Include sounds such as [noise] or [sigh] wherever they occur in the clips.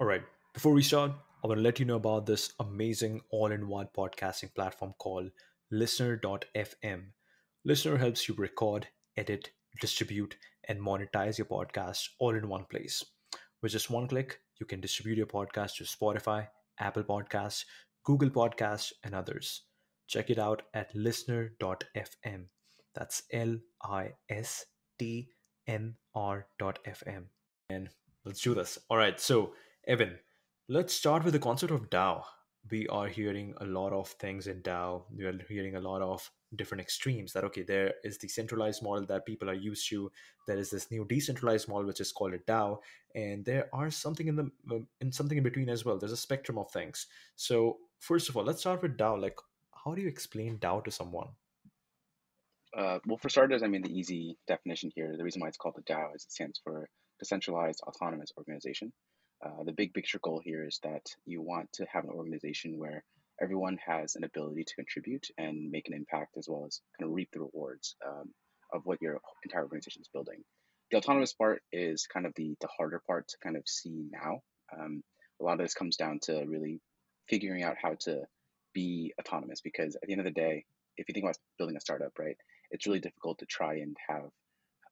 All right. Before we start, I want to let you know about this amazing all in one podcasting platform called Listnr.fm. Listnr helps you record, edit, distribute, and monetize your podcast all in one place. With just one click, you can distribute your podcast to Spotify, Apple Podcasts, Google Podcasts, and others. Check it out at listnr.fm. That's L I S T N R.fm. And let's do this. All right. So, Evan, let's start with the concept of DAO. We are hearing a lot of things in DAO. We are hearing a lot of different extremes that, okay, there is the centralized model that people are used to. There is this new decentralized model, which is called a DAO. And there are something in the, um, in something in between as well. There's a spectrum of things. So, first of all, let's start with DAO. Like, how do you explain DAO to someone? Uh, well, for starters, I mean, the easy definition here, the reason why it's called the DAO is it stands for Decentralized Autonomous Organization. Uh, the big picture goal here is that you want to have an organization where everyone has an ability to contribute and make an impact as well as kind of reap the rewards um, of what your entire organization is building. The autonomous part is kind of the, the harder part to kind of see now. Um, a lot of this comes down to really figuring out how to be autonomous because at the end of the day, if you think about building a startup, right, it's really difficult to try and have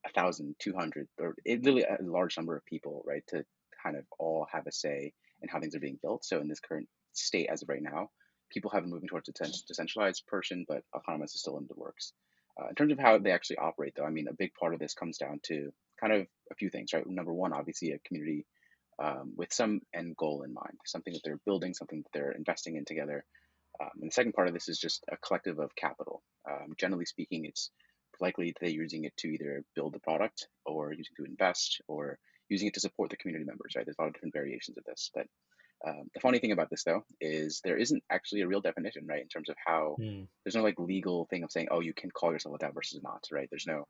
a thousand, two hundred, or it a large number of people, right, to kind of all have a say in how things are being built. So in this current state as of right now, people have been moving towards a decentralized person, but autonomous is still in the works. Uh, in terms of how they actually operate, though, I mean, a big part of this comes down to kind of a few things, right? Number one, obviously, a community um, with some end goal in mind, something that they're building, something that they're investing in together. Um, and the second part of this is just a collective of capital. Um, generally speaking, it's likely that they're using it to either build the product or using to invest or using it to support the community members, right? There's a lot of different variations of this. But um, the funny thing about this, though, is there isn't actually a real definition, right? In terms of how mm. there's no like legal thing of saying, oh, you can call yourself a DAO versus not, right? There's no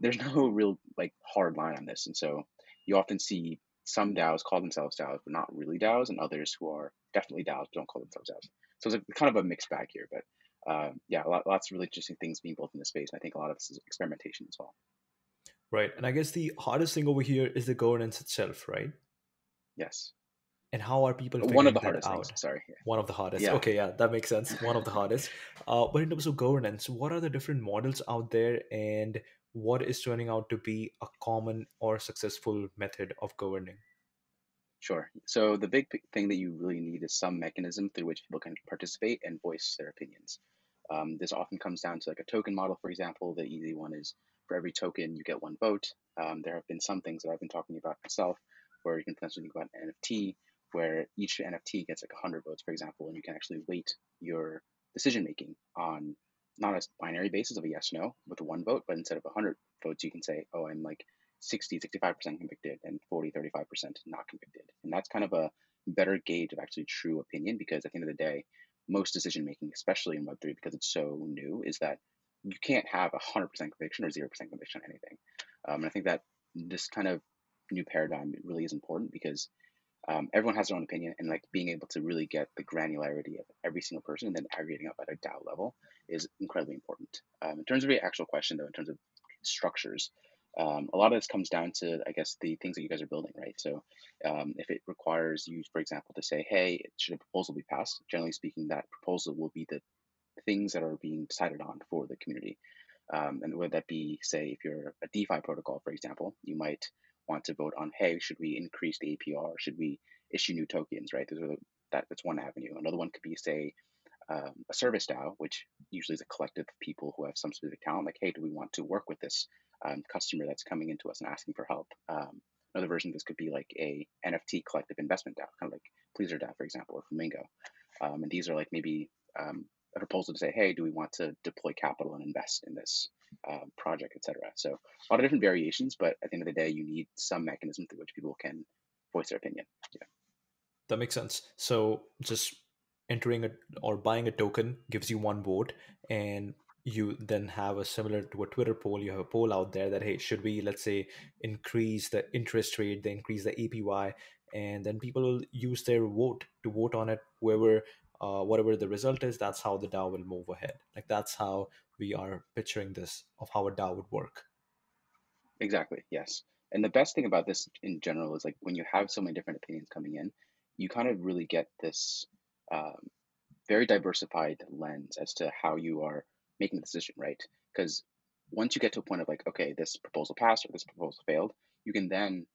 there's [laughs] no real like hard line on this, and so you often see some DAOs call themselves DAOs, but not really DAOs, and others who are definitely DAOs but don't call themselves DAOs. So it's a, kind of a mixed bag here, but uh, yeah, lot, lots of really interesting things being built in this space. And I think a lot of this is experimentation as well. Right. And I guess the hardest thing over here is the governance itself, right? Yes. And how are people one of the hardest out? Things, sorry. One of the hardest. Yeah. Okay, yeah, that makes sense. One of the [laughs] hardest. Uh, but in terms of governance, what are the different models out there and what is turning out to be a common or successful method of governing? Sure. So the big thing that you really need is some mechanism through which people can participate and voice their opinions. Um, this often comes down to like a token model, for example. The easy one is for every token, you get one vote. Um, there have been some things that I've been talking about myself where you can potentially think about an NFT, where each NFT gets like 100 votes, for example, and you can actually weight your decision making on not a binary basis of a yes no with one vote, but instead of 100 votes, you can say, oh, I'm like 60, 65% convicted and 40, 35% not convicted. And that's kind of a better gauge of actually true opinion because at the end of the day, most decision making, especially in Web3, because it's so new, is that you can't have a 100% conviction or 0% conviction on anything. Um, and I think that this kind of new paradigm really is important because um, everyone has their own opinion and like being able to really get the granularity of every single person and then aggregating up at a DAO level is incredibly important. Um, in terms of your actual question though, in terms of structures, um, a lot of this comes down to, I guess, the things that you guys are building, right? So, um, if it requires you, for example, to say, "Hey, should a proposal be passed?" Generally speaking, that proposal will be the things that are being decided on for the community. Um, and would that be, say, if you're a DeFi protocol, for example, you might want to vote on, "Hey, should we increase the APR? Should we issue new tokens?" Right? Those are the, that that's one avenue. Another one could be, say, um, a service DAO, which usually is a collective of people who have some specific talent. Like, hey, do we want to work with this um, customer that's coming into us and asking for help. Um, another version of this could be like a NFT collective investment DAO, kind of like PleasrDAO, for example, or Flamingo. Um, and these are like maybe um, a proposal to say, hey, do we want to deploy capital and invest in this um, project, etc. So a lot of different variations, but at the end of the day, you need some mechanism through which people can voice their opinion. Yeah. That makes sense. So just entering a or buying a token gives you one vote and you then have a similar to a Twitter poll, you have a poll out there that, hey, should we, let's say, increase the interest rate, they increase the APY, and then people will use their vote to vote on it, whoever, uh, whatever the result is, that's how the DAO will move ahead. Like that's how we are picturing this of how a DAO would work. Exactly. Yes. and the best thing about this in general is like when you have so many different opinions coming in, you kind of really get this um, very diversified lens as to how you are making the decision, right? Because once you get to a point of like, okay, this proposal passed or this proposal failed, you can then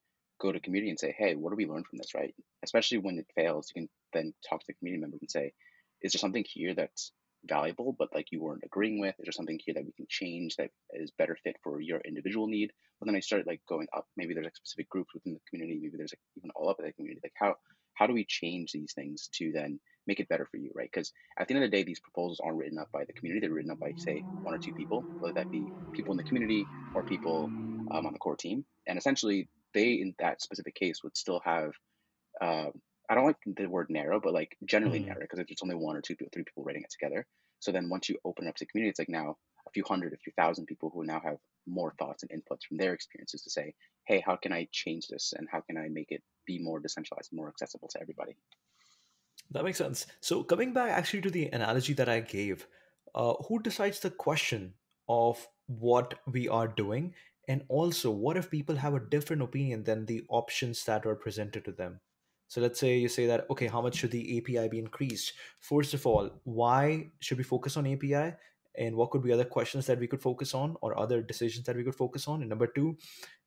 go to community and say, hey, what do we learn from this, right? Especially when it fails, you can then talk to the community members and say, is there something here that's valuable, but like you weren't agreeing with? Is there something here that we can change that is better fit for your individual need? But then I started like going up. Maybe there's like specific groups within the community. Maybe there's like even all up in the community. Like how how do we change these things to then make it better for you, right? Because at the end of the day, these proposals aren't written up by the community. They're written up by say one or two people, whether that be people in the community or people um, on the core team. And essentially, they in that specific case would still have. Uh, I don't like the word narrow, but like generally mm-hmm. narrow because it's only one or two people, three people writing it together. So then once you open up to the community, it's like now a few hundred, a few thousand people who now have more thoughts and inputs from their experiences to say, hey, how can I change this and how can I make it be more decentralized, more accessible to everybody? That makes sense. So coming back actually to the analogy that I gave, uh, who decides the question of what we are doing? And also, what if people have a different opinion than the options that are presented to them? So let's say you say that, okay, how much should the APY be increased? First of all, why should we focus on APY? And what could be other questions that we could focus on or other decisions that we could focus on? And number two,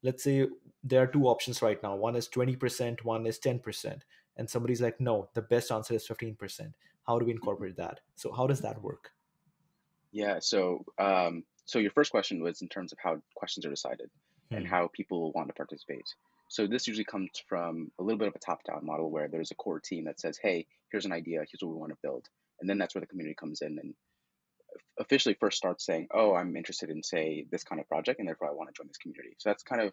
let's say there are two options right now. One is 20%, one is 10%. And somebody's like, no, the best answer is 15%. How do we incorporate that? So how does that work? Yeah, so um, so your first question was in terms of how questions are decided hmm. and how people want to participate. So this usually comes from a little bit of a top-down model where there's a core team that says, "Hey, here's an idea. Here's what we want to build," and then that's where the community comes in and officially first starts saying, "Oh, I'm interested in say this kind of project, and therefore I want to join this community." So that's kind of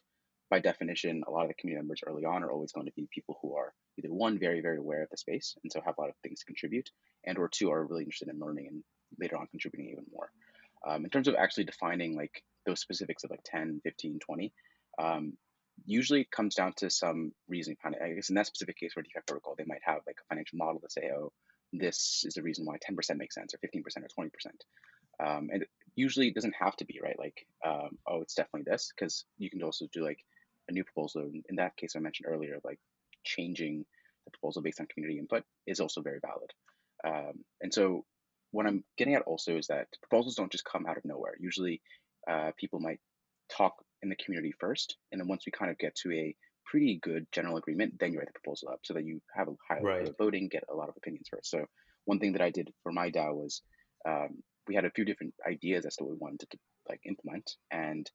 by definition, a lot of the community members early on are always going to be people who are either one very very aware of the space and so have a lot of things to contribute, and or two are really interested in learning and later on contributing even more. Um, in terms of actually defining like those specifics of like 10, 15, 20, um, usually it comes down to some reason of i guess in that specific case for DeFi protocol they might have like a financial model to say oh this is the reason why 10% makes sense or 15% or 20% um, and usually it doesn't have to be right? Like um, oh it's definitely this because you can also do like a new proposal. In that case i mentioned earlier like changing the proposal based on community input is also very valid. Um, and so what i'm getting at also is that proposals don't just come out of nowhere usually uh, people might talk in the community first, and then once we kind of get to a pretty good general agreement, then you write the proposal up so that you have a high level of voting, get a lot of opinions first. So one thing that I did for my DAO was um, we had a few different ideas as to what we wanted to like implement, and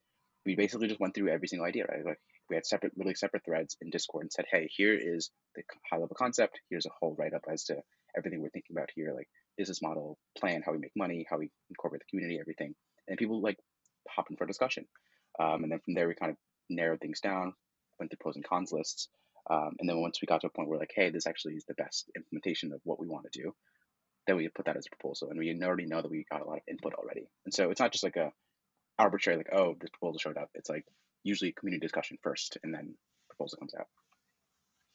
we basically just went through every single idea. Right, like we had separate, really separate threads in Discord and said, hey, here is the high level concept. Here's a whole write up as to everything we're thinking about here, like business model, plan, how we make money, how we incorporate the community, everything. And people like hop in for discussion. Um, and then from there, we kind of narrowed things down, went through pros and cons lists. Um, and then once we got to a point where like, hey, this actually is the best implementation of what we want to do, then we put that as a proposal. And we already know that we got a lot of input already. And so it's not just like a arbitrary, like, oh, this proposal showed up. It's like usually community discussion first, and then proposal comes out.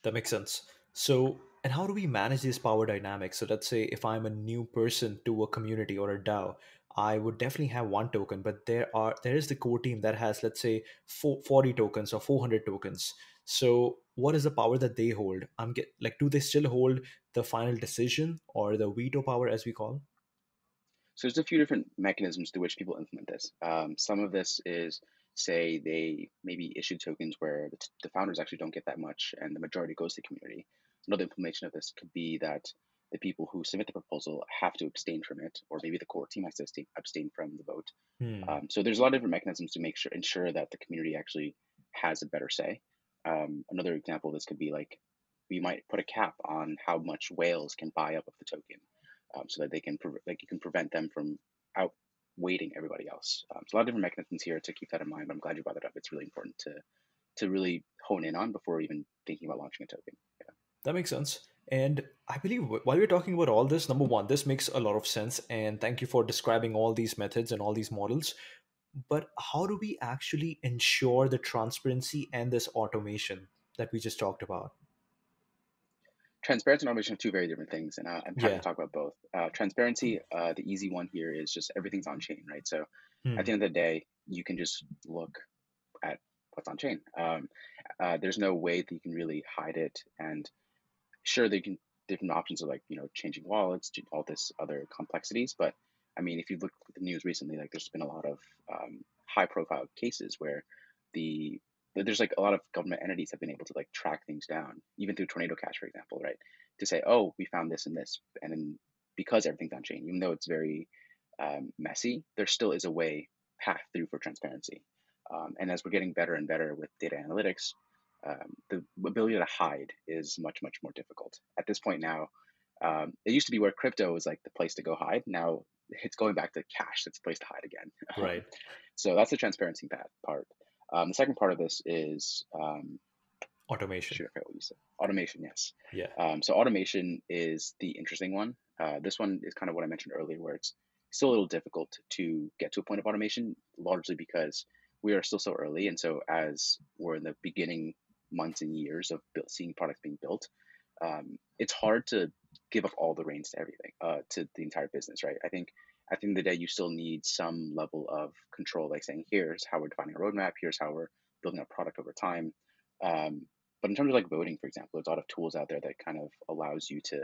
That makes sense. So, and how do we manage this power dynamic? So, let's say if I'm a new person to a community or a DAO, I would definitely have one token, but there are there is the core team that has let's say 40 tokens or 400 tokens. So what is the power that they hold? I'm get like do they still hold the final decision or the veto power as we call? So there's a few different mechanisms through which people implement this. Um, some of this is say they maybe issue tokens where the founders actually don't get that much and the majority goes to the community. Another implementation of this could be that the people who submit the proposal have to abstain from it, or maybe the core team has to abstain, from the vote. Hmm. Um, so there's a lot of different mechanisms to make sure ensure that the community actually has a better say. Um, another example of this could be like we might put a cap on how much whales can buy up of the token, um, so that they can pre- like you can prevent them from outweighting everybody else. Um, so a lot of different mechanisms here to keep that in mind. But I'm glad you brought that up. It's really important to to really hone in on before even thinking about launching a token. That makes sense. And I believe while we're talking about all this, number one, this makes a lot of sense. And thank you for describing all these methods and all these models. But how do we actually ensure the transparency and this automation that we just talked about? Transparency and automation are two very different things, and I'm happy yeah. to talk about both. Uh, transparency, uh, the easy one here is just everything's on chain, right? So hmm. at the end of the day, you can just look at what's on chain. Um, uh, there's no way that you can really hide it. And sure, they can different options of like you know changing wallets, to all this other complexities. But I mean, if you look at the news recently, like there's been a lot of um, high profile cases where the there's like a lot of government entities have been able to like track things down, even through Tornado Cash, for example, right? To say, oh, we found this and this, and then because everything's on chain, even though it's very um, messy, there still is a way path through for transparency. Um, and as we're getting better and better with data analytics, um, the ability to hide is much much more difficult. At this point now, um, it used to be where crypto was like the place to go hide. Now it's going back to cash. That's the place to hide again. Right. [laughs] so that's the transparency part. Um, the second part of this is um, automation. Sure, what you said. Automation, yes. Yeah. Um, so automation is the interesting one. Uh, this one is kind of what I mentioned earlier, where it's still a little difficult to get to a point of automation, largely because we are still so early, and so as we're in the beginning months and years of build, seeing products being built, um, it's hard to give up all the reins to everything, uh, to the entire business, right? I think at the end of the day, you still need some level of control, like saying, here's how we're defining a roadmap, here's how we're building a product over time. Um, but in terms of like voting, for example, there's a lot of tools out there that kind of allows you to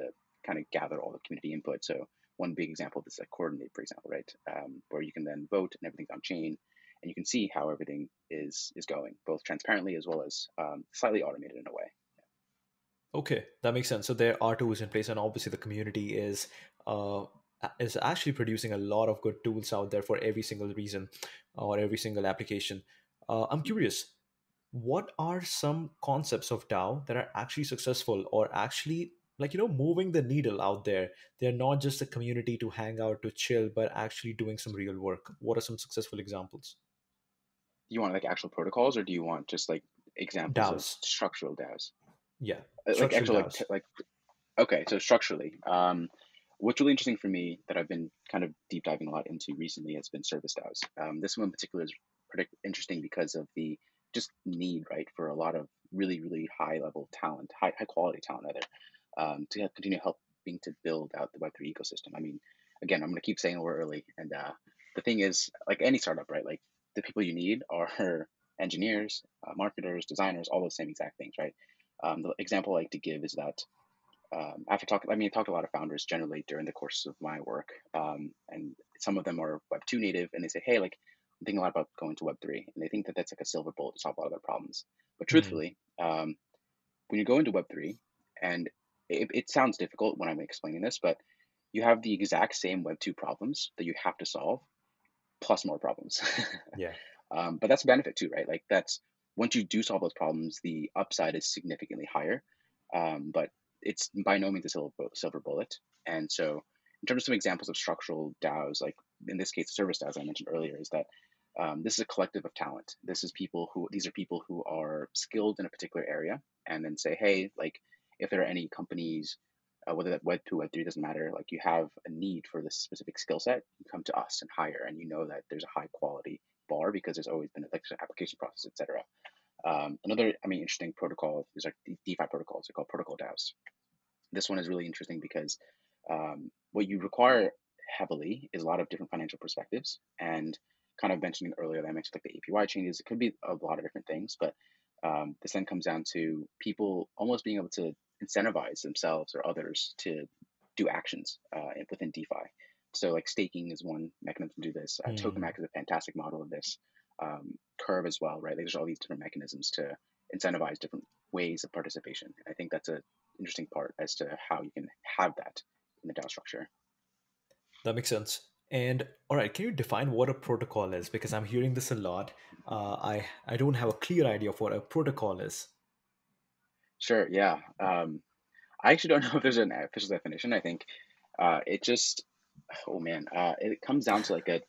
kind of gather all the community input. So one big example of this is like Coordinape, for example, right, um, where you can then vote and everything's on chain, and you can see how everything is is going, both transparently as well as um, slightly automated in a way. Okay, that makes sense. So there are tools in place, and obviously the community is uh, is actually producing a lot of good tools out there for every single reason or every single application. Uh, I'm curious, what are some concepts of DAO that are actually successful or actually like you know moving the needle out there? They're not just a community to hang out to chill, but actually doing some real work. What are some successful examples? Do you want like actual protocols, or do you want just like examples DAOs. of structural DAOs? Yeah, uh, like actual like, like okay, so structurally. Um, what's really interesting for me that I've been kind of deep diving a lot into recently has been service DAOs. Um, this one in particular is pretty interesting because of the just need, right, for a lot of really, really high level talent, high, high quality talent, rather, um, to continue helping to build out the Web3 ecosystem. I mean, again, I'm going to keep saying we're early. And uh, the thing is, like any startup, right, like the people you need are [laughs] engineers, uh, marketers, designers, all those same exact things, right? Um, the example I like to give is that um, after talking, I mean, I talked to a lot of founders generally during the course of my work, um, and some of them are Web two native, and they say, "Hey, like, I'm thinking a lot about going to Web three, and they think that that's like a silver bullet to solve a lot of their problems. But mm-hmm. truthfully, mm-hmm. um, when you go into Web three, and it, it sounds difficult when I'm explaining this, but you have the exact same Web two problems that you have to solve, plus more problems. [laughs] yeah. Um, but that's a benefit too, right? Like that's once you do solve those problems, the upside is significantly higher. Um, but it's by no means a silver, silver bullet. And so, in terms of some examples of structural DAOs, like in this case, service DAOs I mentioned earlier, is that um, this is a collective of talent. This is people who these are people who are skilled in a particular area, and then say, hey, like if there are any companies, uh, whether that Web two, Web three doesn't matter, like you have a need for this specific skill set, you come to us and hire, and you know that there's a high quality bar because there's always been like application process, etc. Um, another, I mean, interesting protocol is like DeFi protocols. They're called protocol DAOs. This one is really interesting because um, what you require heavily is a lot of different financial perspectives. And kind of mentioning earlier that I mentioned like the APY changes. It could be a lot of different things, but um, this then comes down to people almost being able to incentivize themselves or others to do actions uh, within DeFi. So like staking is one mechanism to do this. Uh, mm. Is a fantastic model of this um, curve as well, right? Like there's all these different mechanisms to incentivize different ways of participation. I think that's a interesting part as to how you can have that in the DAO structure. That makes sense. And all right, can you define what a protocol is? Because I'm hearing this a lot. Uh, I I don't have a clear idea of what a protocol is. Sure. Yeah. Um, I actually don't [laughs] know if there's an official definition. I think uh, it just oh man, uh, it comes down to like a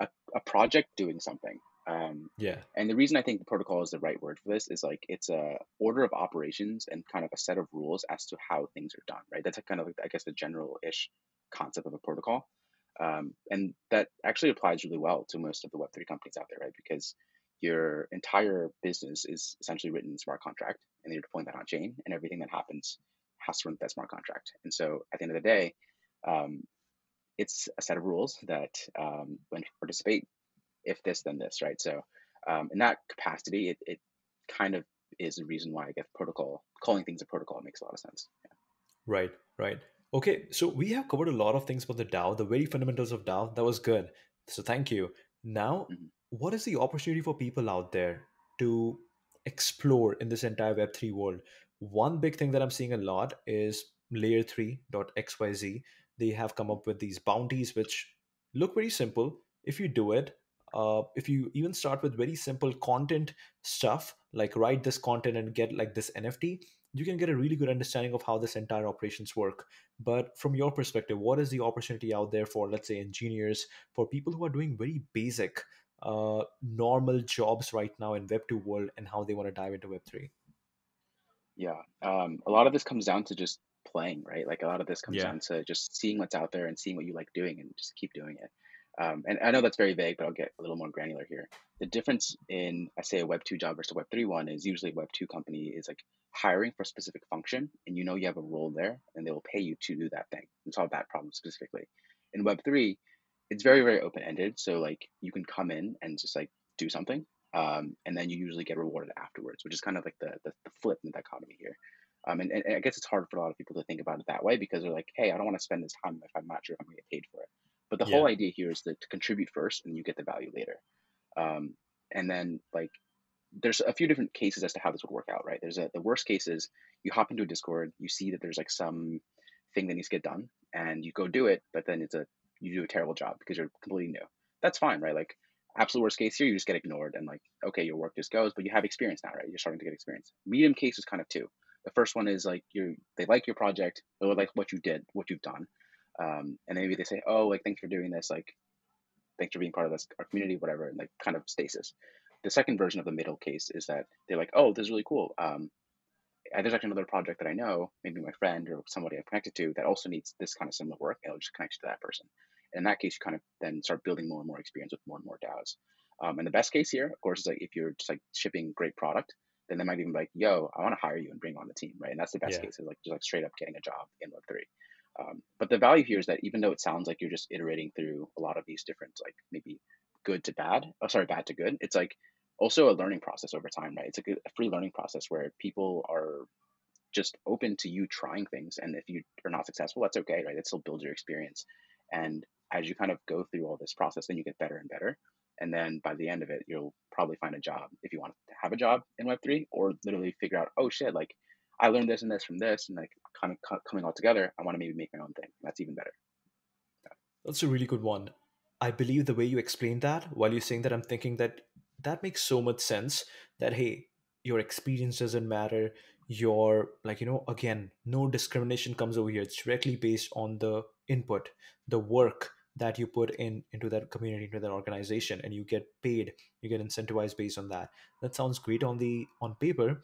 a, a project doing something. Um, yeah. And the reason I think the protocol is the right word for this is like it's a order of operations and kind of a set of rules as to how things are done, right? That's a kind of like, I guess the general-ish concept of a protocol. Um, and that actually applies really well to most of the Web3 companies out there, right? Because your entire business is essentially written in smart contract and you're deploying that on chain and everything that happens has to run that smart contract. And so at the end of the day, um, it's a set of rules that um, when people participate, if this, then this, right? So Um, in that capacity, it, it kind of is the reason why I guess protocol calling things a protocol makes a lot of sense. Yeah. Right, right. Okay, so we have covered a lot of things about the DAO, the very fundamentals of DAO. That was good. So thank you. Now, Mhm. what is the opportunity for people out there to explore in this entire Web3 world? One big thing that I'm seeing a lot is layer3.xyz. They have come up with these bounties, which look very simple. If you do it, uh, if you even start with very simple content stuff, like write this content and get like this NFT, you can get a really good understanding of how this entire operations work. But from your perspective, what is the opportunity out there for, let's say, engineers, for people who are doing very basic, uh, normal jobs right now in Web 2 world and how they want to dive into Web 3? Yeah. Um, a lot of this comes down to just playing, right? Like a lot of this comes Yeah. down to just seeing what's out there and seeing what you like doing and just keep doing it. Um, and I know that's very vague, but I'll get a little more granular here. The difference in, I say, a Web 2 job versus a Web 3 one is usually a Web 2 company is like hiring for a specific function and you know you have a role there and they will pay you to do that thing and solve that problem specifically. In Web 3, it's very, very open ended. So, like, you can come in and just like do something um, and then you usually get rewarded afterwards, which is kind of like the, the, the flip in the dichotomy here. Um, and, and I guess it's hard for a lot of people to think about it that way because they're like, hey, I don't want to spend this time if I'm not sure if I'm going to get paid for it. But the Yeah. whole idea here is to, to contribute first and you get the value later. Um, and then, like, there's a few different cases as to how this would work out, right? There's a, the worst case is you hop into a Discord, you see that there's like some thing that needs to get done, and you go do it, but then it's a you do a terrible job because you're completely new. That's fine, right? Like absolute worst case here, you just get ignored and like, okay, your work just goes, but you have experience now, right? You're starting to get experience. Medium case is kind of two. The first one is like you they like your project, or like what you did, what you've done. Um, and maybe they say, oh, like thanks for doing this, like thanks for being part of this our community, whatever, and like kind of stasis. The second version of the middle case is that they're like, oh, this is really cool. Um, there's actually another project that I know, maybe my friend or somebody I'm connected to, that also needs this kind of similar work, and I'll just connect you to that person. And in that case, you kind of then start building more and more experience with more and more DAOs. Um, and the best case here, of course, is like if you're just like shipping great product, then they might even be like, "Yo, I want to hire you and bring you on the team," right? And that's the best Yeah. case, is like just like straight up getting a job in Web three. Um, but the value here is that even though it sounds like you're just iterating through a lot of these different like maybe good to bad, oh sorry, bad to good, it's like also a learning process over time, right? It's like a, a free learning process where people are just open to you trying things. And if you are not successful, that's okay, right? It still builds your experience. And as you kind of go through all this process, then you get better and better. And then by the end of it, you'll probably find a job if you want to have a job in Web3 or literally figure out, oh shit, like I learned this and this from this and like kind of co- coming all together, I want to maybe make my own thing. That's even better. That's a really good one. I believe the way you explained that, while you're saying that, I'm thinking that that makes so much sense that, hey, your experience doesn't matter. Your, like, you know, again, no discrimination comes over here. It's directly based on the input, the work that you put in into that community, into that organization, and you get paid, you get incentivized based on that. That sounds great on the on paper.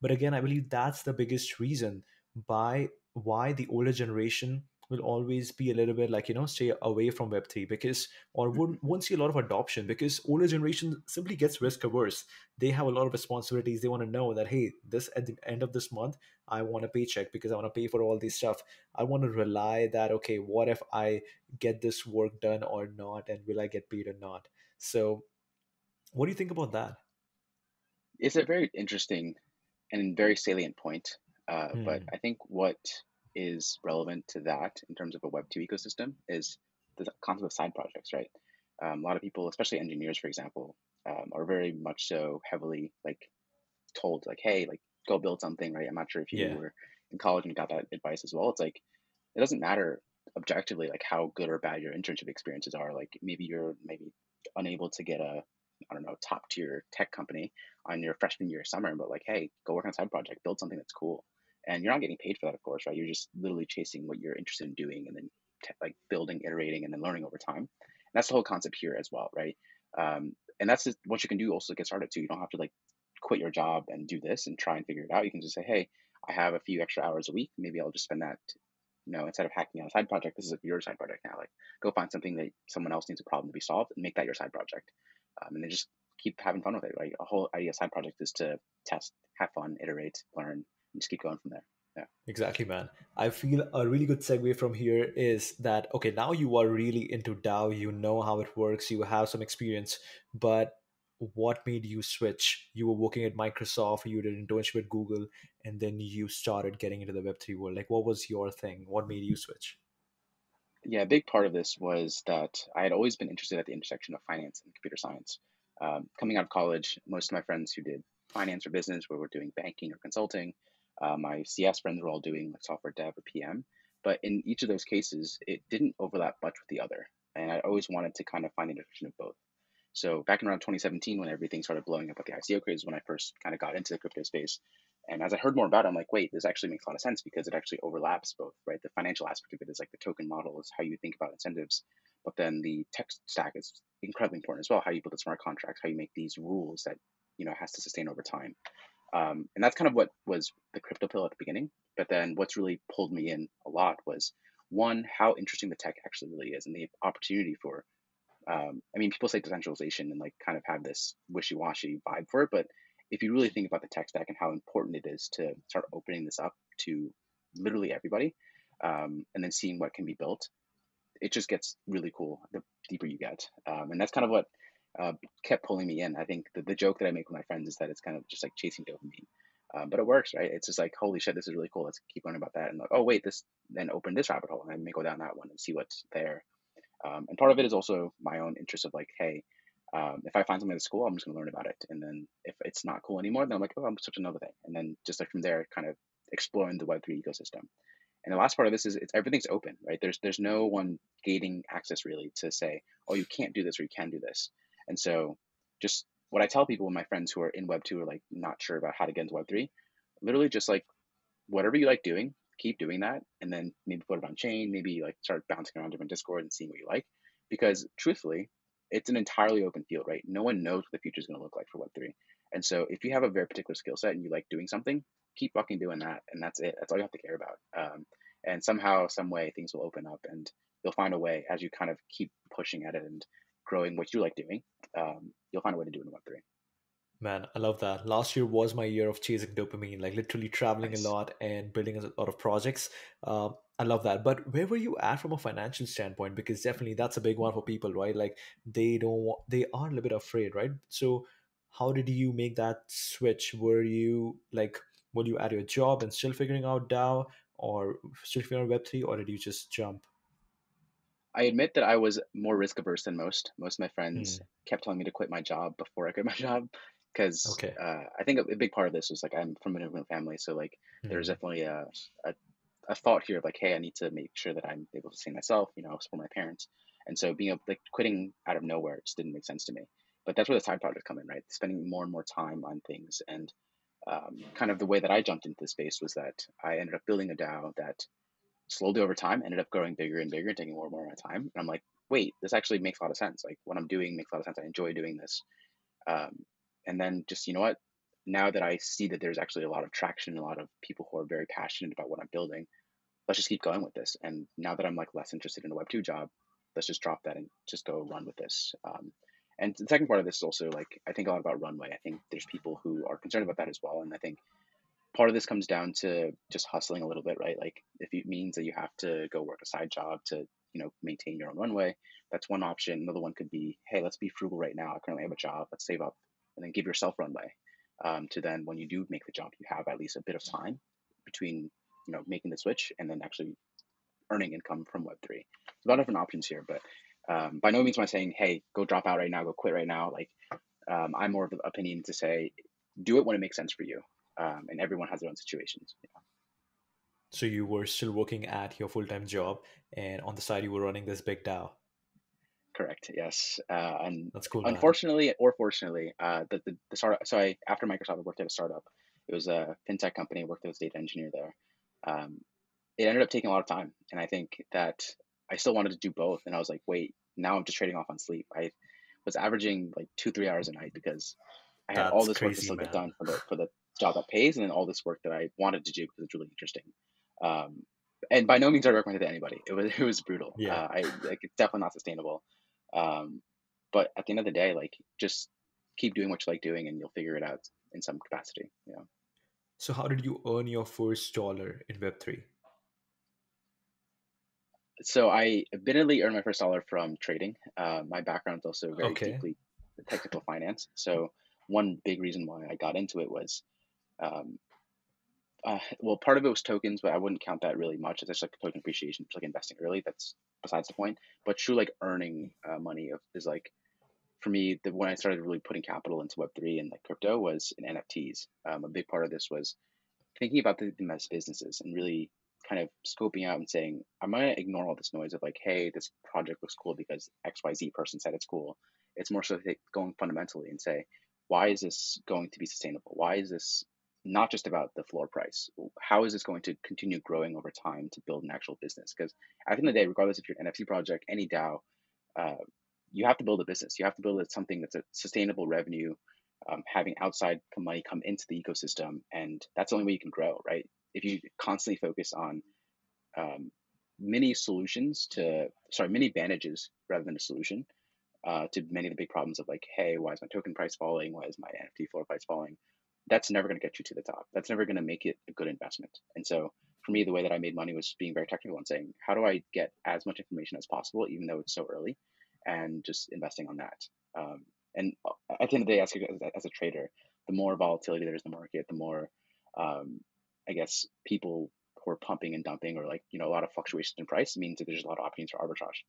But again, I believe that's the biggest reason by why the older generation will always be a little bit like you know stay away from web3 because or won't, won't see a lot of adoption because older generation simply gets risk averse. They have a lot of responsibilities. They want to know that hey this at the end of this month i want a paycheck because i want to pay for all this stuff. I want to rely that okay what if i get this work done or not and will i get paid or not? So what do you think about that? It's a very interesting and very salient point. Uh, but Hmm. I think what is relevant to that in terms of a Web2 ecosystem is the concept of side projects, right? Um, a lot of people, especially engineers, for example, um, are very much so heavily like told, like, hey, like, go build something, right? I'm not sure if you yeah were in college and got that advice as well. It's like, it doesn't matter objectively, like, how good or bad your internship experiences are. Like, maybe you're maybe unable to get a, I don't know, top tier tech company on your freshman year summer, but like, hey, go work on a side project, build something that's cool. And you're not getting paid for that, of course, right? You're just literally chasing what you're interested in doing and then te- like building, iterating, and then learning over time. And that's the whole concept here as well, right? Um, and that's just what you can do also to get started too. You don't have to like quit your job and do this and try and figure it out. You can just say, hey, I have a few extra hours a week. Maybe I'll just spend that, you know, instead of hacking on a side project, this is your side project now. Like, go find something that someone else needs a problem to be solved and make that your side project. Um, and then just keep having fun with it, right? A whole idea side project is to test, have fun, iterate, learn, just keep going from there. Yeah. Exactly, man. I feel a really good segue from here is that okay, now you are really into DAO, you know how it works, you have some experience, but what made you switch? You were working at Microsoft, you did an internship at Google, and then you started getting into the Web3 world. Like, what was your thing? What made you switch? Yeah, a big part of this was that I had always been interested at the intersection of finance and computer science. Um, coming out of college, most of my friends who did finance or business were, we're doing banking or consulting, uh, my CS friends were all doing like software dev or PM. But in each of those cases, it didn't overlap much with the other. And I always wanted to kind of find the intersection of both. So back in around 2017, when everything started blowing up with the ICO craze, when I first kind of got into the crypto space, and as I heard more about it, I'm like, wait, this actually makes a lot of sense because it actually overlaps both, right? The financial aspect of it is like the token model is how you think about incentives, but then the tech stack is incredibly important as well. How you build the smart contracts, how you make these rules that you know has to sustain over time, um, and that's kind of what was the crypto pill at the beginning. But then what's really pulled me in a lot was one how interesting the tech actually really is, and the opportunity for. Um, I mean, people say decentralization and like kind of have this wishy-washy vibe for it, but if you really think about the tech stack and how important it is to start opening this up to literally everybody um, and then seeing what can be built it just gets really cool the deeper you get um, and that's kind of what uh, kept pulling me in i think the, the joke that i make with my friends is that it's kind of just like chasing dopamine um, but it works right it's just like holy shit this is really cool let's keep learning about that and like oh wait this then open this rabbit hole and i may go down that one and see what's there um, and part of it is also my own interest of like hey um, if I find something at school, I'm just gonna learn about it. And then if it's not cool anymore, then I'm like, oh, I'm gonna another thing. And then just like from there, kind of exploring the Web3 ecosystem. And the last part of this is it's everything's open, right? There's there's no one gating access really to say, oh, you can't do this or you can do this. And so just what I tell people, my friends who are in Web two are like not sure about how to get into Web three, literally just like whatever you like doing, keep doing that, and then maybe put it on chain, maybe like start bouncing around different Discord and seeing what you like. Because truthfully, it's an entirely open field, right? No one knows what the future is going to look like for Web3. And so if you have a very particular skill set and you like doing something, keep fucking doing that. And that's it. That's all you have to care about. Um, and somehow, some way, things will open up and you'll find a way as you kind of keep pushing at it and growing what you like doing. Um, you'll find a way to do it in Web3. Man, I love that. Last year was my year of chasing dopamine, like literally traveling nice. a lot and building a lot of projects. Uh, I love that. But where were you at from a financial standpoint? Because definitely that's a big one for people, right? Like they don't want, they are a little bit afraid, right? So how did you make that switch? Were you like, were you at your job and still figuring out DAO or still figuring out Web3 or did you just jump? I admit that I was more risk averse than most. Most of my friends hmm. kept telling me to quit my job before I quit my job because okay. uh, I think a, big part of this was like I'm from an immigrant family, so like mm-hmm. there's definitely a, a, a thought here of like, hey, I need to make sure that I'm able to see myself, you know, support my parents, and so being able like quitting out of nowhere just didn't make sense to me. But that's where the side projects come in, right? Spending more and more time on things, and um, kind of the way that I jumped into the space was that I ended up building a DAO that slowly over time ended up growing bigger and bigger and taking more and more of my time. And I'm like, wait, this actually makes a lot of sense. Like what I'm doing makes a lot of sense. I enjoy doing this. Um, and then just you know what now that i see that there's actually a lot of traction a lot of people who are very passionate about what i'm building let's just keep going with this and now that i'm like less interested in a web 2 job let's just drop that and just go run with this um, and the second part of this is also like i think a lot about runway i think there's people who are concerned about that as well and i think part of this comes down to just hustling a little bit right? Like if it means that you have to go work a side job to you know maintain your own runway that's one option. Another one could be hey let's be frugal right now. I currently have a job. Let's save up and then give yourself runway um, to then when you do make the jump, you have at least a bit of time between you know making the switch and then actually earning income from Web three. a lot of different options here, but um, by no means am I saying, hey, go drop out right now, go quit right now. Like um, I'm more of the opinion to say, do it when it makes sense for you, um, and everyone has their own situations. You know? So you were still working at your full time job, and on the side you were running this big DAO. Correct. Yes. Uh, and that's cool. Unfortunately, man. or fortunately, uh, the, the, the startup. So I after Microsoft, I worked at a startup. It was a fintech company. I worked as a data engineer there. Um, it ended up taking a lot of time, and I think that I still wanted to do both. And I was like, wait, now I'm just trading off on sleep. I was averaging like two, three hours a night because I had that's all this crazy, work to still man. get done for the for the job that pays, and then all this work that I wanted to do because it's really interesting. Um, and by no means I recommend it to anybody. It was [laughs] it was brutal. Yeah, uh, I like it's definitely not sustainable. Um, but at the end of the day, like just keep doing what you like doing, and you'll figure it out in some capacity. You know. So, how did you earn your first dollar in Web three? So, I admittedly earned my first dollar from trading. Uh, my background is also very okay. deeply technical finance. So one big reason why I got into it was, um, uh, well, part of it was tokens, but I wouldn't count that really much. It's just like token appreciation, just like investing early. That's besides the point. But true, like earning uh, money of, is like, for me, the when I started really putting capital into Web three and like crypto was in NFTs. Um, a big part of this was thinking about the, the as businesses and really kind of scoping out and saying, I'm gonna ignore all this noise of like, hey, this project looks cool because X Y Z person said it's cool. It's more so going fundamentally and say, why is this going to be sustainable? Why is this not just about the floor price? How is this going to continue growing over time to build an actual business? Because at the end of the day, regardless if you're an NFT project, any DAO, uh, you have to build a business. You have to build something that's a sustainable revenue, um, having outside money come into the ecosystem, and that's the only way you can grow, right? If you constantly focus on um, many solutions to, sorry, many advantages rather than a solution, uh, to many of the big problems of like, hey, why is my token price falling? Why is my NFT floor price falling? That's never going to get you to the top. That's never going to make it a good investment. And so for me, the way that I made money was being very technical and saying, how do I get as much information as possible, even though it's so early, and just investing on that. Um, and uh, at the end of the day, as a, as a trader, the more volatility there is in the market, the more, um, I guess, people who are pumping and dumping or like, you know, a lot of fluctuations in price means that there's a lot of opportunities for arbitrage.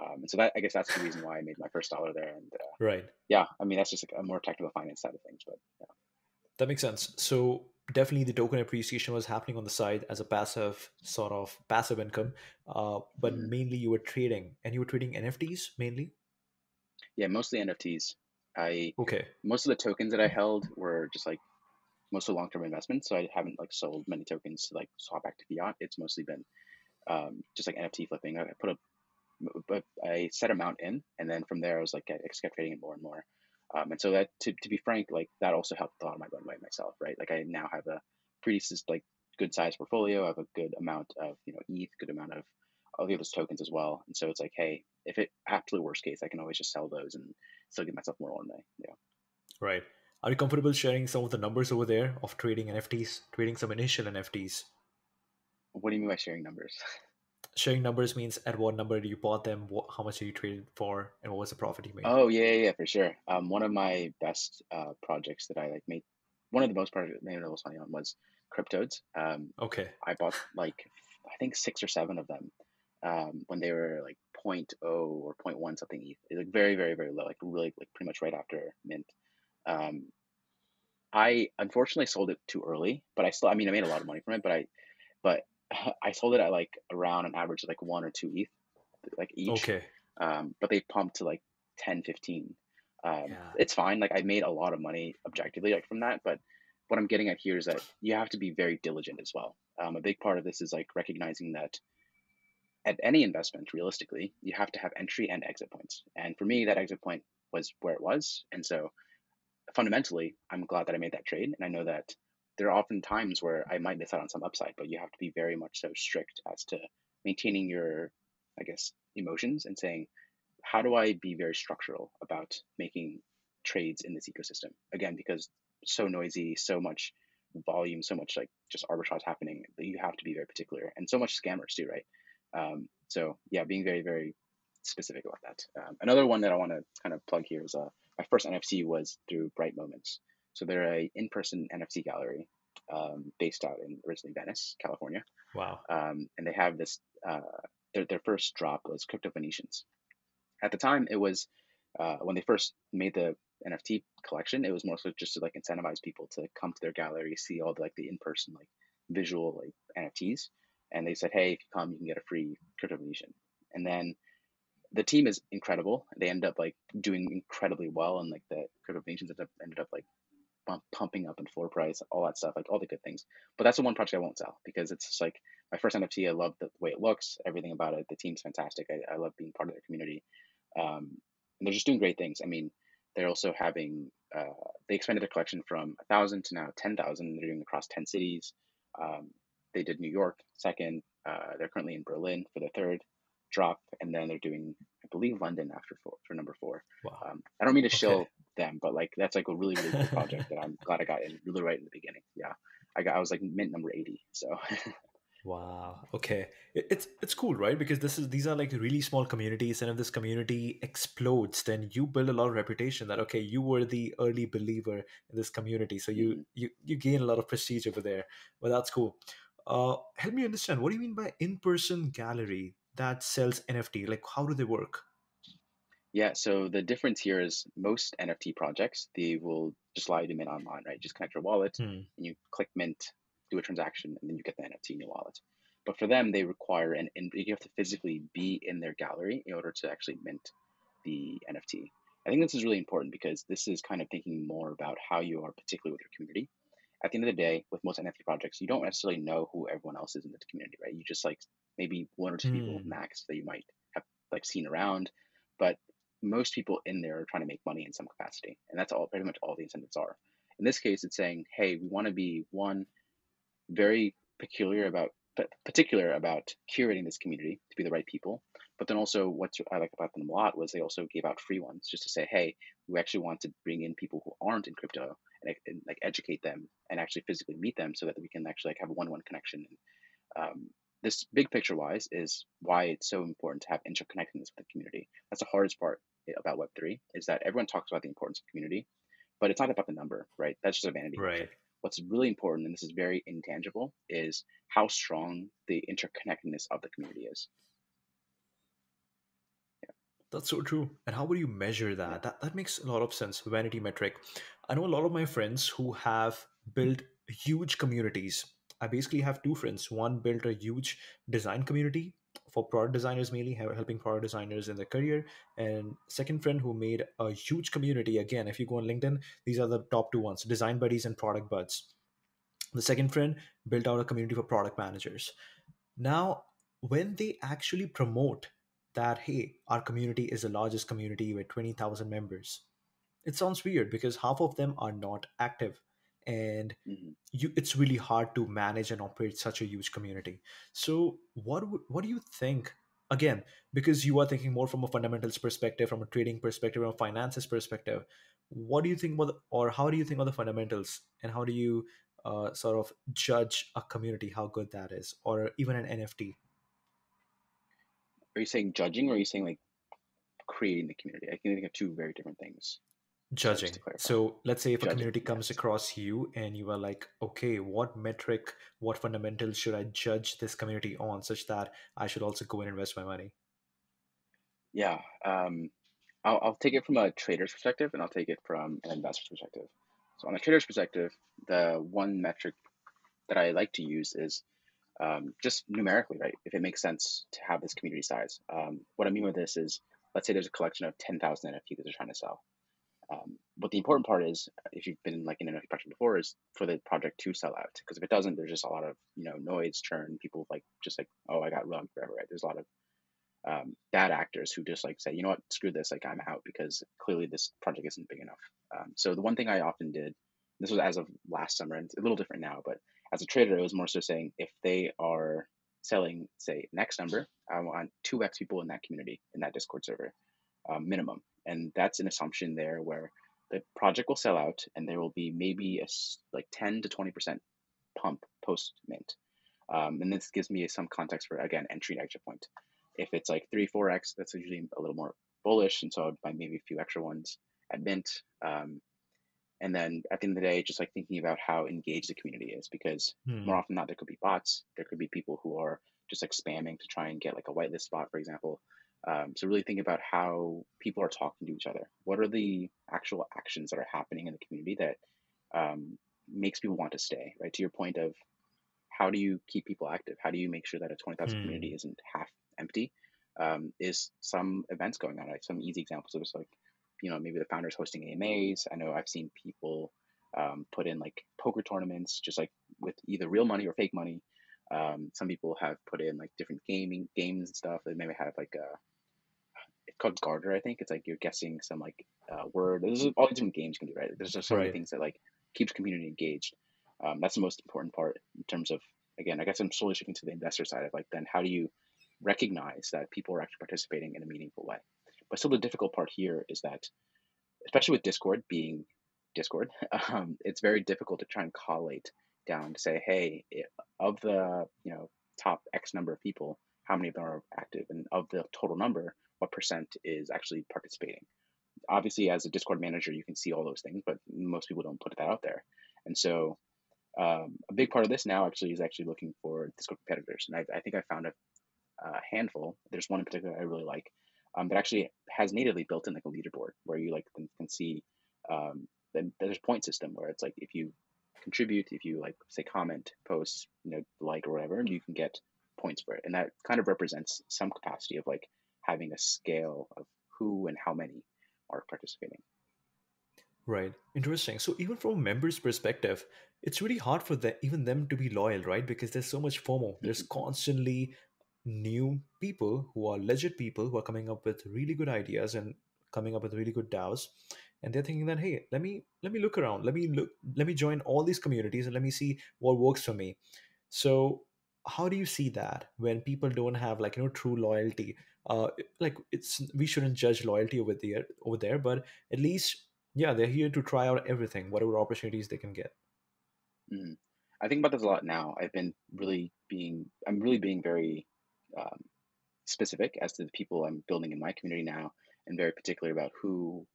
Um, and so that I guess that's the reason why I made my first dollar there. And uh, right, yeah, I mean that's just like a more technical finance side of things, but yeah. That makes sense. So definitely the token appreciation was happening on the side as a passive sort of passive income, uh, but mm-hmm. mainly you were trading, and you were trading NFTs mainly. Yeah, mostly NFTs. I okay. Most of the tokens that I held were just like most mostly long term investments, so I haven't like sold many tokens to like swap back to fiat. It's mostly been um, just like NFT flipping. I put a but I set amount in, and then from there I was like I just kept trading it more and more. Um, and so that to, to be frank, like that also helped a lot of my runway myself, right? Like I now have a pretty like good sized portfolio. I have a good amount of you know ETH, good amount of all the other tokens as well. And so it's like, hey, if it absolute worst case, I can always just sell those and still give myself more runway. Yeah. Right. Are you comfortable sharing some of the numbers over there of trading NFTs, trading some initial NFTs? What do you mean by sharing numbers? [laughs] sharing numbers means at what number do you bought them, what, how much are you traded for, and what was the profit you made? Oh yeah, yeah, yeah for sure. Um, one of my best uh, projects that I like made, one of the most projects made the most money on was CrypToadz. Um, okay. I bought like I think six or seven of them um, when they were like 0.0 or 0.1 something ETH. It's like very, very, very low, like really, like pretty much right after mint. Um, I unfortunately sold it too early, but I still, I mean, I made a lot of money from it, but I, but [laughs] I sold it at like around an average of like one or two ETH, like each. Okay. Um, but they pumped to like 10, 15. Um, yeah. It's fine. Like I made a lot of money objectively like from that, but what I'm getting at here is that you have to be very diligent as well. Um, a big part of this is like recognizing that at any investment, realistically, you have to have entry and exit points. And for me, that exit point was where it was. And so fundamentally, I'm glad that I made that trade. And I know that there are often times where I might miss out on some upside, but you have to be very much so strict as to maintaining your, I guess, emotions and saying, how do I be very structural about making trades in this ecosystem? Again, because so noisy, so much volume, so much like just arbitrage happening that you have to be very particular, and so much scammers too, right? Um, so yeah, being very very specific about that. Um, another one that I want to kind of plug here is uh, my first NFT was through Bright Moments. So they're a in-person NFT gallery um, based out in originally Venice, California. Wow. Um, and they have this. Uh, their their first drop was Crypto Venetians. At the time, it was uh, when they first made the NFT collection. It was more so just to like incentivize people to come to their gallery, see all the like the in-person like visual like NFTs. And they said, hey, if you come, you can get a free Crypto Venetian. And then the team is incredible. They end up like doing incredibly well, and like the Crypto Venetians ended up, ended up like pumping up in floor price, all that stuff, like all the good things. But that's the one project I won't sell because it's just like my first NFT. I love the way it looks, everything about it. The team's fantastic. I, I love being part of their community. Um, and they're just doing great things. I mean, they're also having, uh, they expanded their collection from a thousand to now 10,000. They're doing across 10 cities. Um, they did New York second. Uh, they're currently in Berlin for the third drop. And then they're doing, I believe, London after four, for number four. Wow. Um, I don't mean to okay. shill them, but like that's like a really really good project that I'm [laughs] glad I got in really right in the beginning. Yeah, I got I was like mint number eighty. So [laughs] Wow. Okay. It- It's it's cool, right? Because this is these are like really small communities, and if this community explodes, then you build a lot of reputation that okay, you were the early believer in this community, so you Mhm. you you gain a lot of prestige over there. Well, that's cool. Uh, help me understand. What do you mean by in-person gallery that sells NFT? Like, how do they work? Yeah, so the difference here is most NFT projects, they will just allow you to mint online, right? Just connect your wallet Hmm. and you click mint, do a transaction, and then you get the NFT in your wallet. But for them, they require an, and you have to physically be in their gallery in order to actually mint the NFT. I think this is really important because this is kind of thinking more about how you are particularly with your community. At the end of the day, with most NFT projects, you don't necessarily know who everyone else is in the community, right? You just like maybe one or two people Hmm. max that you might have like seen around, but most people in there are trying to make money in some capacity, and that's all pretty much all the incentives are. In this case, it's saying, hey, we want to be one very peculiar about particular about curating this community to be the right people. But then also, what I like about them a lot was they also gave out free ones just to say, hey, we actually want to bring in people who aren't in crypto and, and like educate them and actually physically meet them so that we can actually like have a one-on-one connection. And um, this big picture wise is why it's so important to have interconnectedness with the community. That's the hardest part about Web3 is that everyone talks about the importance of community, but it's not about the number, right? That's just a vanity Right. metric. What's really important, and this is very intangible, is how strong the interconnectedness of the community is. That's so true. And how would you measure that? That that makes a lot of sense. Vanity metric. I know a lot of my friends who have built huge communities. I basically have two friends. One built a huge design community for product designers mainly, helping product designers in their career. And second friend who made a huge community. Again, if you go on LinkedIn, these are the top two ones: Design Buddies and Product Buds. The second friend built out a community for product managers. Now, when they actually promote that, hey, our community is the largest community with 20,000 members, it sounds weird because half of them are not active. And hmm you, it's really hard to manage and operate such a huge community. So, what what do you think? Again, because you are thinking more from a fundamentals perspective, from a trading perspective, from a finances perspective, what do you think about, the, or how do you think of the fundamentals, and how do you uh, sort of judge a community how good that is, or even an NFT? Are you saying judging, or are you saying like creating the community? I can think of two very different things. Judging. So let's say if a community comes yes, across you and you are like, okay, what metric, what fundamentals should I judge this community on such that I should also go and invest my money? yeah. Um, I'll, I'll take it from a trader's perspective, and I'll take it from an investor's perspective. So on a trader's perspective, the one metric that I like to use is um, just numerically, right? If it makes sense to have this community size. Um, what I mean with this is, let's say there's a collection of 10,000 NFTs that they're trying to sell. Um, but the important part is, if you've been like in an project before, is for the project to sell out. Because if it doesn't, there's just a lot of you know noise, churn, people like just like, oh, I got rugged, forever. Right? There's a lot of um, bad actors who just like say, you know what, screw this, like I'm out because clearly this project isn't big enough. Um, so the one thing I often did, this was as of last summer, and it's a little different now, but as a trader, it was more so saying if they are selling, say, next number, I want 2x people in that community, in that Discord server, um, minimum. And that's an assumption there where the project will sell out and there will be maybe a like 10 to 20% pump post mint. Um, and this gives me some context for, again, entry and exit point. If it's like 3, 4x, that's usually a little more bullish. And so I'd buy maybe a few extra ones at mint. Um, and then at the end of the day, just like thinking about how engaged the community is, because more Hmm. often than not, there could be bots. There could be people who are just like spamming to try and get like a whitelist spot, for example. Um, so really think about how people are talking to each other. What are the actual actions that are happening in the community that um, makes people want to stay? Right to your point of how do you keep people active? How do you make sure that a twenty thousand community Hmm. isn't half empty? Um, is some events going on? Like some easy examples of just like you know maybe the founders hosting AMAs. I know I've seen people um, put in like poker tournaments, just like with either real money or fake money. Um, some people have put in like different gaming games and stuff. They maybe have like a it's called Garter, I think. It's like you're guessing some like uh, word. There's all these different games you can do, right? There's just so many things that like keeps community engaged. Um, that's the most important part in terms of again. I guess I'm slowly shifting to the investor side of like then how do you recognize that people are actually participating in a meaningful way? But still, the difficult part here is that, especially with Discord being Discord, [laughs] um, it's very difficult to try and collate down to say, hey, of the you know top X number of people, how many of them are active, and of the total number, what percent is actually participating. Obviously, as a Discord manager, you can see all those things, but most people don't put that out there. And so, um, a big part of this now actually is actually looking for Discord competitors, and I, I think I found a, a, handful. There's one in particular I really like um, that actually has natively built in like a leaderboard where you like can, can see um, then there's a point system where it's like if you contribute, if you like say comment, post, you know, like or whatever, you can get points for it. And that kind of represents some capacity of like having a scale of who and how many are participating. Right. Interesting. So even from a member's perspective, it's really hard for them, even them to be loyal, right? Because there's so much FOMO. There's mm-hmm. constantly new people who are legit people who are coming up with really good ideas and coming up with really good DAOs and they're thinking that hey let me let me look around let me look let me join all these communities and let me see what works for me so how do you see that when people don't have like you know true loyalty uh like it's we shouldn't judge loyalty over there over there but at least yeah they're here to try out everything whatever opportunities they can get mm-hmm. i think about this a lot now i've been really being i'm really being very um, specific as to the people i'm building in my community now and very particular about who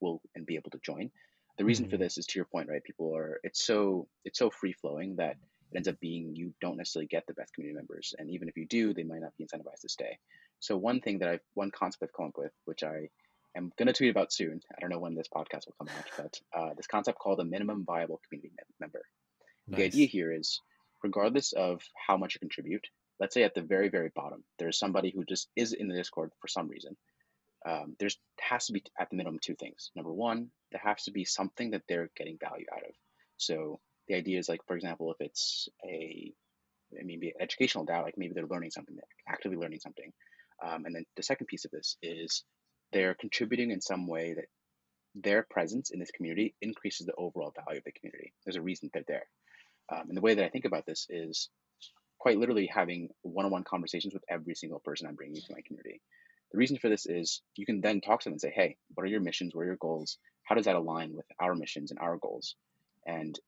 will and be able to join. The reason mm-hmm. for this is to your point, right? People are it's so it's so free flowing that it ends up being you don't necessarily get the best community members, and even if you do, they might not be incentivized to stay. So one thing that I've one concept I've come up with, which I am going to tweet about soon. I don't know when this podcast will come out, but uh, this concept called a minimum viable community member. Nice. The idea here is, regardless of how much you contribute, let's say at the very very bottom, there's somebody who just is in the Discord for some reason um, there's has to be at the minimum two things. Number one, there has to be something that they're getting value out of. So the idea is like, for example, if it's a maybe an educational DAO, like maybe they're learning something, they're actively learning something. Um, and then the second piece of this is they're contributing in some way that their presence in this community increases the overall value of the community. There's a reason they're there. Um, and the way that I think about this is quite literally having one-on-one conversations with every single person I'm bringing to my community. The reason for this is you can then talk to them and say, hey, what are your missions? What are your goals? How does that align with our missions and our goals? And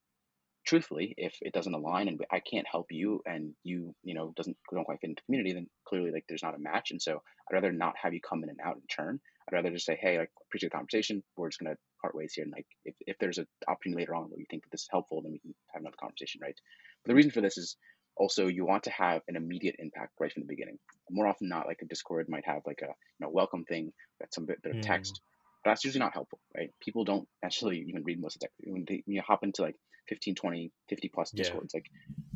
truthfully, if it doesn't align and I can't help you and you, you know, doesn't don't quite fit into the community, then clearly like there's not a match. And so I'd rather not have you come in and out and churn. I'd rather just say, hey, like appreciate the conversation. We're just gonna part ways here. And like if, if there's an opportunity later on where you think that this is helpful, then we can have another conversation, right? But the reason for this is also you want to have an immediate impact right from the beginning more often not like a discord might have like a you know welcome thing that's some bit, bit of text mm. but that's usually not helpful right people don't actually even read most of the text when, they, you hop into like 15 20 50 plus discords yeah. like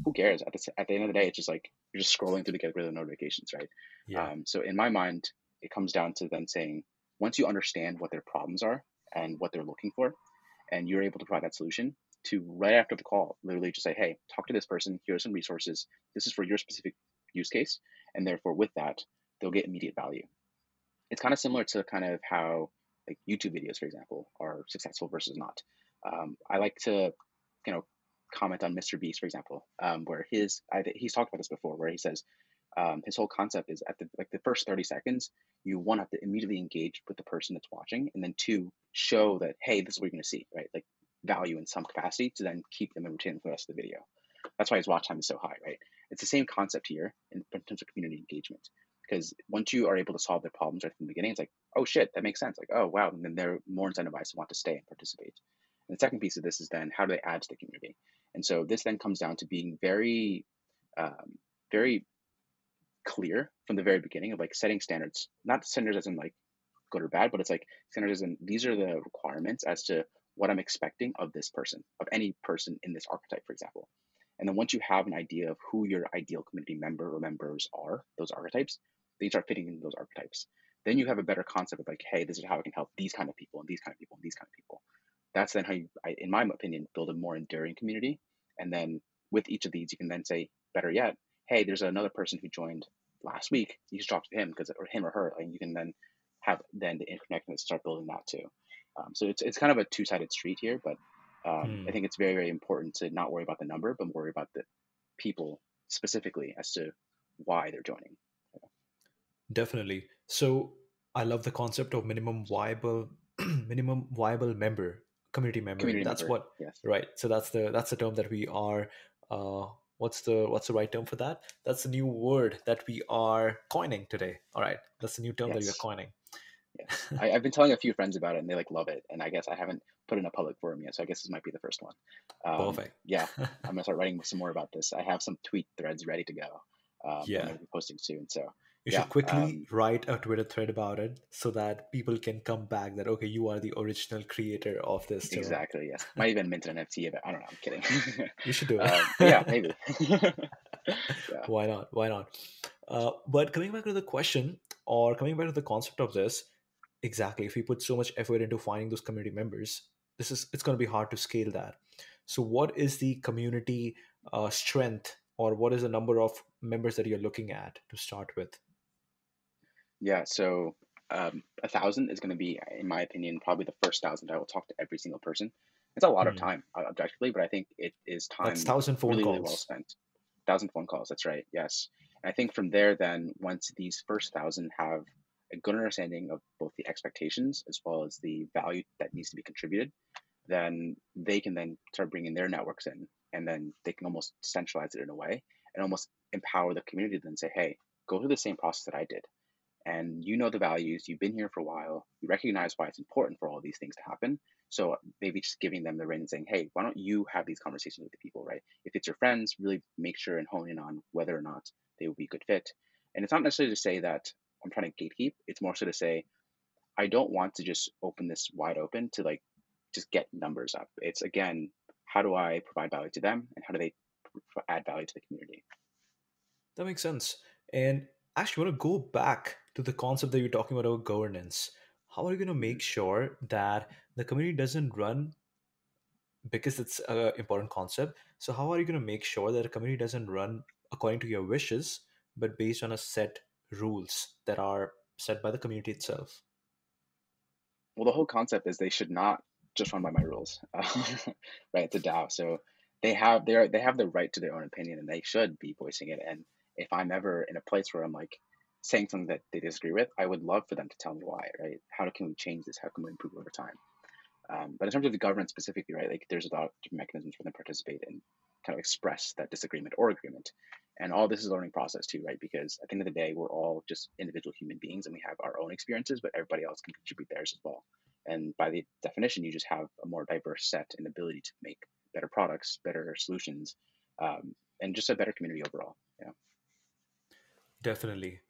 who cares at the, at the end of the day it's just like you're just scrolling through to get rid of the notifications right yeah. um, so in my mind it comes down to then saying once you understand what their problems are and what they're looking for and you're able to provide that solution to right after the call, literally just say, hey, talk to this person. Here are some resources. This is for your specific use case. And therefore, with that, they'll get immediate value. It's kind of similar to kind of how like YouTube videos, for example, are successful versus not. Um, I like to, you know, comment on Mr. Beast, for example, um, where his I, he's talked about this before, where he says um, his whole concept is at the like the first 30 seconds, you one have to immediately engage with the person that's watching, and then two show that hey, this is what you're going to see, right? Like value in some capacity to then keep them and retain them for the rest of the video. That's why his watch time is so high, right? It's the same concept here in terms of community engagement. Because once you are able to solve their problems right from the beginning, it's like, oh shit, that makes sense. Like, oh wow, and then they're more incentivized to want to stay and participate. And the second piece of this is then how do they add to the community? And so this then comes down to being very, um, very clear from the very beginning of like setting standards, not standards as in like good or bad, but it's like standards as in these are the requirements as to what I'm expecting of this person, of any person in this archetype, for example. And then once you have an idea of who your ideal community member or members are, those archetypes, they start fitting into those archetypes. Then you have a better concept of like, hey, this is how I can help these kind of people and these kind of people and these kind of people. That's then how you, in my opinion, build a more enduring community. And then with each of these, you can then say, better yet, hey, there's another person who joined last week. You should talk to him because, or him or her, and you can then have then the interconnect and start building that too. Um, so it's it's kind of a two sided street here, but um, mm. I think it's very very important to not worry about the number, but worry about the people specifically as to why they're joining. Yeah. Definitely. So I love the concept of minimum viable [clears throat] minimum viable member community member. Community that's member. what yes. right. So that's the that's the term that we are uh, what's the what's the right term for that? That's the new word that we are coining today. All right, that's the new term yes. that we are coining. Yes, I, have been telling a few friends about it, and they like love it. And I guess I haven't put in a public forum yet, so I guess this might be the first one. Um, Perfect. yeah, [laughs] I'm gonna start writing some more about this. I have some tweet threads ready to go. Um, yeah, I'm gonna be posting soon. So you yeah, should quickly um, write a Twitter thread about it so that people can come back that okay, you are the original creator of this. Thing. Exactly. Yes. Might even mint an NFT it. I don't know. I'm kidding. [laughs] you should do [laughs] it. Um, yeah, maybe. [laughs] yeah. Why not? Why not? Uh, but coming back to the question, or coming back to the concept of this, exactly if we put so much effort into finding those community members this is it's going to be hard to scale that so what is the community uh, strength or what is the number of members that you're looking at to start with yeah so um, a thousand is going to be in my opinion probably the first thousand i will talk to every single person it's a lot mm. of hmm. time uh, objectively but i think it is time that's thousand phone really, calls really well spent thousand phone calls that's right yes and i think from there then once these first thousand have a good understanding of both the expectations as well as the value that needs to be contributed, then they can then start bringing their networks in, and then they can almost centralize it in a way and almost empower the community to then say, hey, go through the same process that I did. And you know the values, you've been here for a while, you recognize why it's important for all these things to happen. So maybe just giving them the and saying, hey, why don't you have these conversations with the people, right? If it's your friends, really make sure and hone in on whether or not they would be a good fit. And it's not necessarily to say that I'm trying to gatekeep. It's more so to say, I don't want to just open this wide open to like just get numbers up. It's again, how do I provide value to them and how do they add value to the community? That makes sense. And actually, I want to go back to the concept that you're talking about about governance. How are you going to make mm-hmm. sure that the community doesn't run because it's an important concept? So, how are you going to make sure that a community doesn't run according to your wishes, but based on a set rules that are set by the community itself? Well, the whole concept is they should not just run by my rules, [laughs] right? It's a DAO, so they have they are, they have the right to their own opinion, and they should be voicing it. And if I'm ever in a place where I'm like saying something that they disagree with, I would love for them to tell me why, right? How can we change this? How can we improve over time? Um, but in terms of the government specifically, right, like there's a lot of different mechanisms for them to participate and kind of express that disagreement or agreement. And all this is a learning process too, right? Because at the end of the day, we're all just individual human beings and we have our own experiences, but everybody else can contribute theirs as well. And by the definition, you just have a more diverse set and ability to make better products, better solutions, um, and just a better community overall. Yeah. Definitely.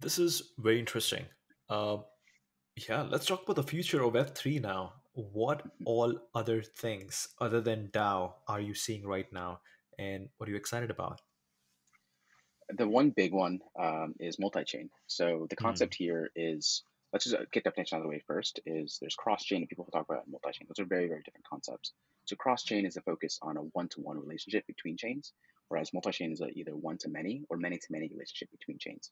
This is very interesting. Uh, yeah, let's talk about the future of Web3 now. What all other things other than DAO are you seeing right now? And what are you excited about? the one big one um, is multi-chain. So the hmm. concept mm. here is let's just uh, get definition out of the way first. Is there's cross-chain and people talk about multi-chain. Those are very very different concepts. So cross-chain is a focus on a one-to-one relationship between chains, whereas multi-chain is a either one-to-many or many-to-many relationship between chains.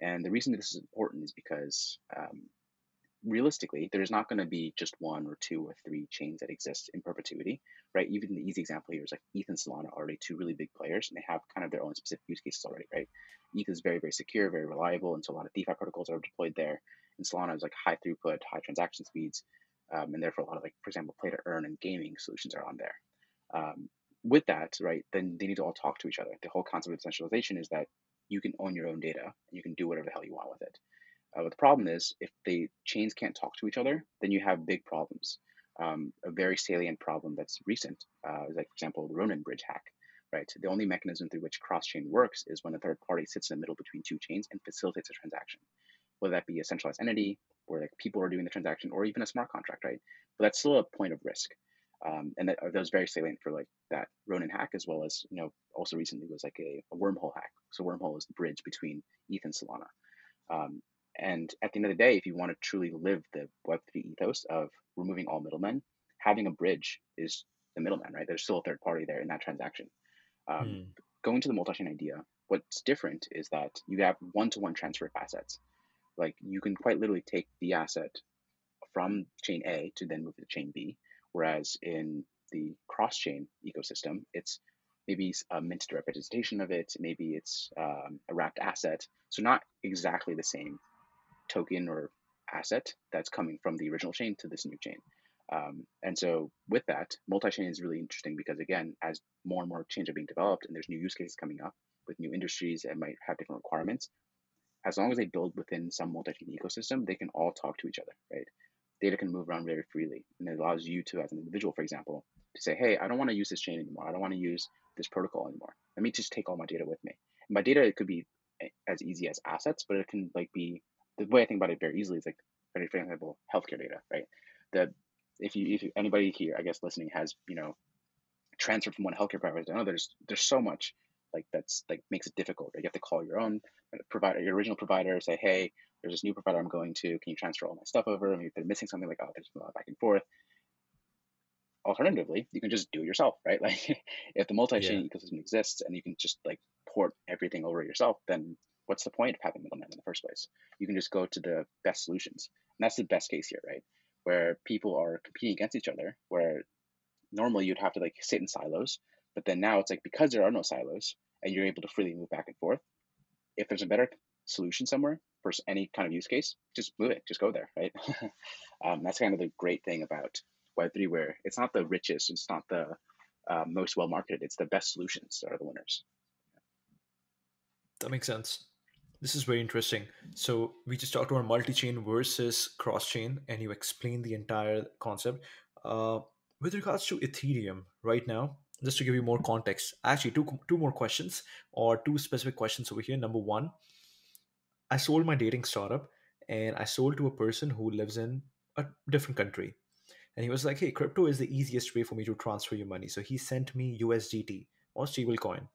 And the reason this is important is because um, realistically, there's not going to be just one or two or three chains that exist in perpetuity, right? Even the easy example here is like ETH and Solana are already two really big players, and they have kind of their own specific use cases already, right? ETH is very, very secure, very reliable, and so a lot of DeFi protocols are deployed there. And Solana is like high throughput, high transaction speeds, um, and therefore a lot of like, for example, play to earn and gaming solutions are on there. Um, with that, right, then they need to all talk to each other. The whole concept of decentralization is that you can own your own data and you can do whatever the hell you want with it. Uh, but the problem is, if the chains can't talk to each other, then you have big problems. Um, a very salient problem that's recent uh, is, like, for example, the Ronin bridge hack. Right. The only mechanism through which cross-chain works is when a third party sits in the middle between two chains and facilitates a transaction, whether that be a centralized entity where like people are doing the transaction, or even a smart contract. Right. But that's still a point of risk. Um, and that, that, was very salient for like that Ronin hack, as well as you know also recently was like a, a wormhole hack. So wormhole is the bridge between ETH and Solana. Um, and at the end of the day, if you want to truly live the Web3 ethos of removing all middlemen, having a bridge is the middleman, right? There's still a third party there in that transaction. Um, hmm. Going to the multi-chain idea, what's different is that you have one-to-one transfer of assets. Like you can quite literally take the asset from chain A to then move to chain B, whereas in the cross-chain ecosystem, it's maybe a minted representation of it, maybe it's um, a wrapped asset. So not exactly the same token or asset that's coming from the original chain to this new chain. Um, and so with that, multi-chain is really interesting because again, as more and more chains are being developed and there's new use cases coming up with new industries and might have different requirements, as long as they build within some multi-chain ecosystem, they can all talk to each other, right? Data can move around very freely, and it allows you to, as an individual, for example, to say, "Hey, I don't want to use this chain anymore. I don't want to use this protocol anymore. Let me just take all my data with me." And by data, it could be eh, as easy as assets, but it can like be the way I think about it very easily is like, for example, healthcare data, right? The if you if anybody here, I guess listening has you know transferred from one healthcare provider to another, there's there's so much like that's like makes it difficult. Right? You have to call your own uh, provider, your original provider, say, hey, there's this new provider I'm going to. Can you transfer all my stuff over? If they're missing something, like oh, there's a lot back and forth. Alternatively, you can just do it yourself, right? [laughs] Like if the multi-chain yeah. ecosystem exists and you can just like port everything over yourself, then what's the point of having middlemen in the first place? You can just go to the best solutions. And that's the best case here, right? Where people are competing against each other, where normally you'd have to like sit in silos, but then now it's like because there are no silos and you're able to freely move back and forth, if there's a better solution somewhere for any kind of use case, just move it, just go there, right? [laughs] um, that's kind of the great thing about Web3, where it's not the richest, it's not the uh, most well marketed, it's the best solutions that are the winners. That makes sense. This is very interesting. So we just talked about multi-chain versus cross-chain, and you explained the entire concept. Uh, with regards to Ethereum, right now, just to give you more context, actually two two more questions or two specific questions over here. Number one, I sold my dating startup, and I sold to a person who lives in a different country, and he was like, "Hey, crypto is the easiest way for me to transfer your money." So he sent me USDT or stablecoin.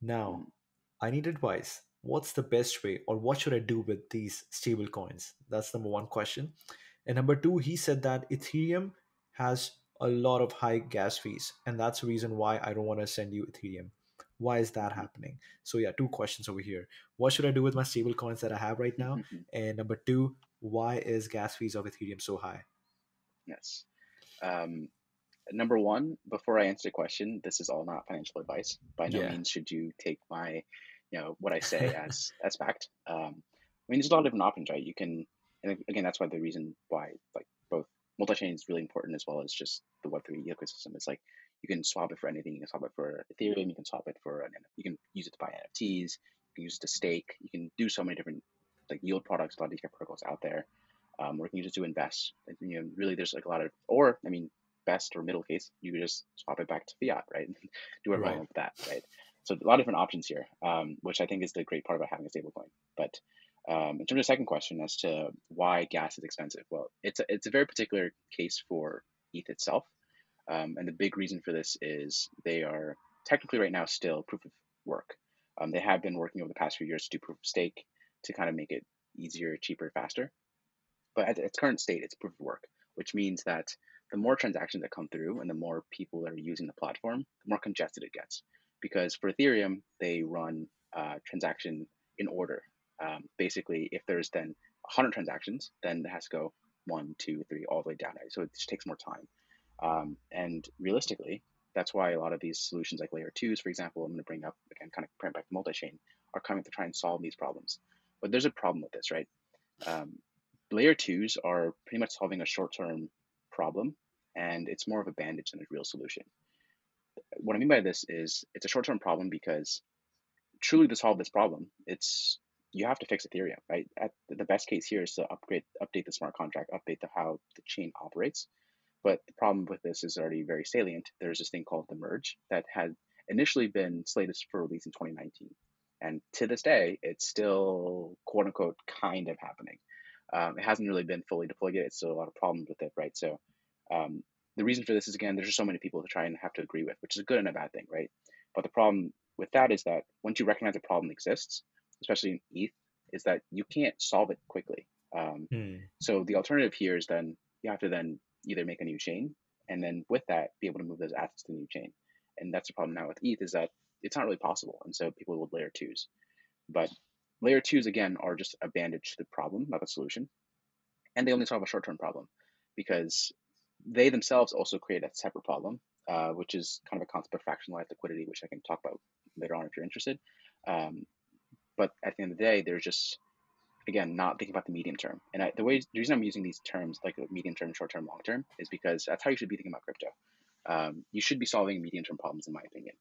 Now, hmm. I need advice what's the best way or what should I do with these stable coins? That's number one question. And number two, he said that Ethereum has a lot of high gas fees, and that's the reason why I don't want to send you Ethereum. Why is that happening? So yeah, two questions over here. What should I do with my stable coins that I have right now? Mm-hmm. And number two, why is gas fees of Ethereum so high? Yes. Um, number one, before I answer the question, this is all not financial advice. By no yeah. means should you take my you know what I say [laughs] as as fact. Um, I mean, there's a lot of different options, right? You can, and again, that's why the reason why like both multi-chain is really important as well as just the Web3 ecosystem. It's like you can swap it for anything. You can swap it for Ethereum. You can swap it for an. You can use it to buy NFTs. You can use it to stake. You can do so many different like yield products. A lot of different protocols out there. Um, or you can it to invest. And, you know, really, there's like a lot of. Or I mean, best or middle case, you could just swap it back to fiat, right? [laughs] do whatever right. with that, right? So a lot of different options here, um, which I think is the great part about having a stablecoin. But um, in terms of the second question as to why gas is expensive, well, it's a, it's a very particular case for ETH itself. Um, and the big reason for this is they are technically right now still proof of work. Um, they have been working over the past few years to do proof of stake to kind of make it easier, cheaper, faster. But at its current state, it's proof of work, which means that the more transactions that come through and the more people that are using the platform, the more congested it gets because for Ethereum, they run uh, transaction in order. Um, basically, if there's then 100 transactions, then it has to go one, two, three, all the way down. So it just takes more time. Um, and realistically, that's why a lot of these solutions like layer twos, for example, I'm going to bring up again, kind of bring back to multi-chain, are coming to try and solve these problems. But there's a problem with this, right? Um, layer twos are pretty much solving a short-term problem, and it's more of a bandage than a real solution what I mean by this is it's a short term problem because truly to solve this problem, it's you have to fix Ethereum, right? At the best case here is to upgrade, update the smart contract, update the how the chain operates. But the problem with this is already very salient. There's this thing called the merge that had initially been slated for release in 2019, and to this day, it's still quote unquote kind of happening. Um, it hasn't really been fully deployed yet. It's still a lot of problems with it, right? So um, the reason for this is again, there's just so many people to try and have to agree with, which is a good and a bad thing, right? But the problem with that is that once you recognize a problem exists, especially in ETH, is that you can't solve it quickly. Um, hmm. So the alternative here is then you have to then either make a new chain and then with that be able to move those assets to the new chain. And that's the problem now with ETH is that it's not really possible. And so people would layer twos. But layer twos again are just a bandage to the problem, not a solution. And they only solve a short term problem because they themselves also create a separate problem, uh, which is kind of a concept of fractionalized liquidity, which I can talk about later on if you're interested. Um, but at the end of the day, there's just again, not thinking about the medium term. And I, the way the reason I'm using these terms like medium term, short term, long term is because that's how you should be thinking about crypto. Um, you should be solving medium term problems, in my opinion.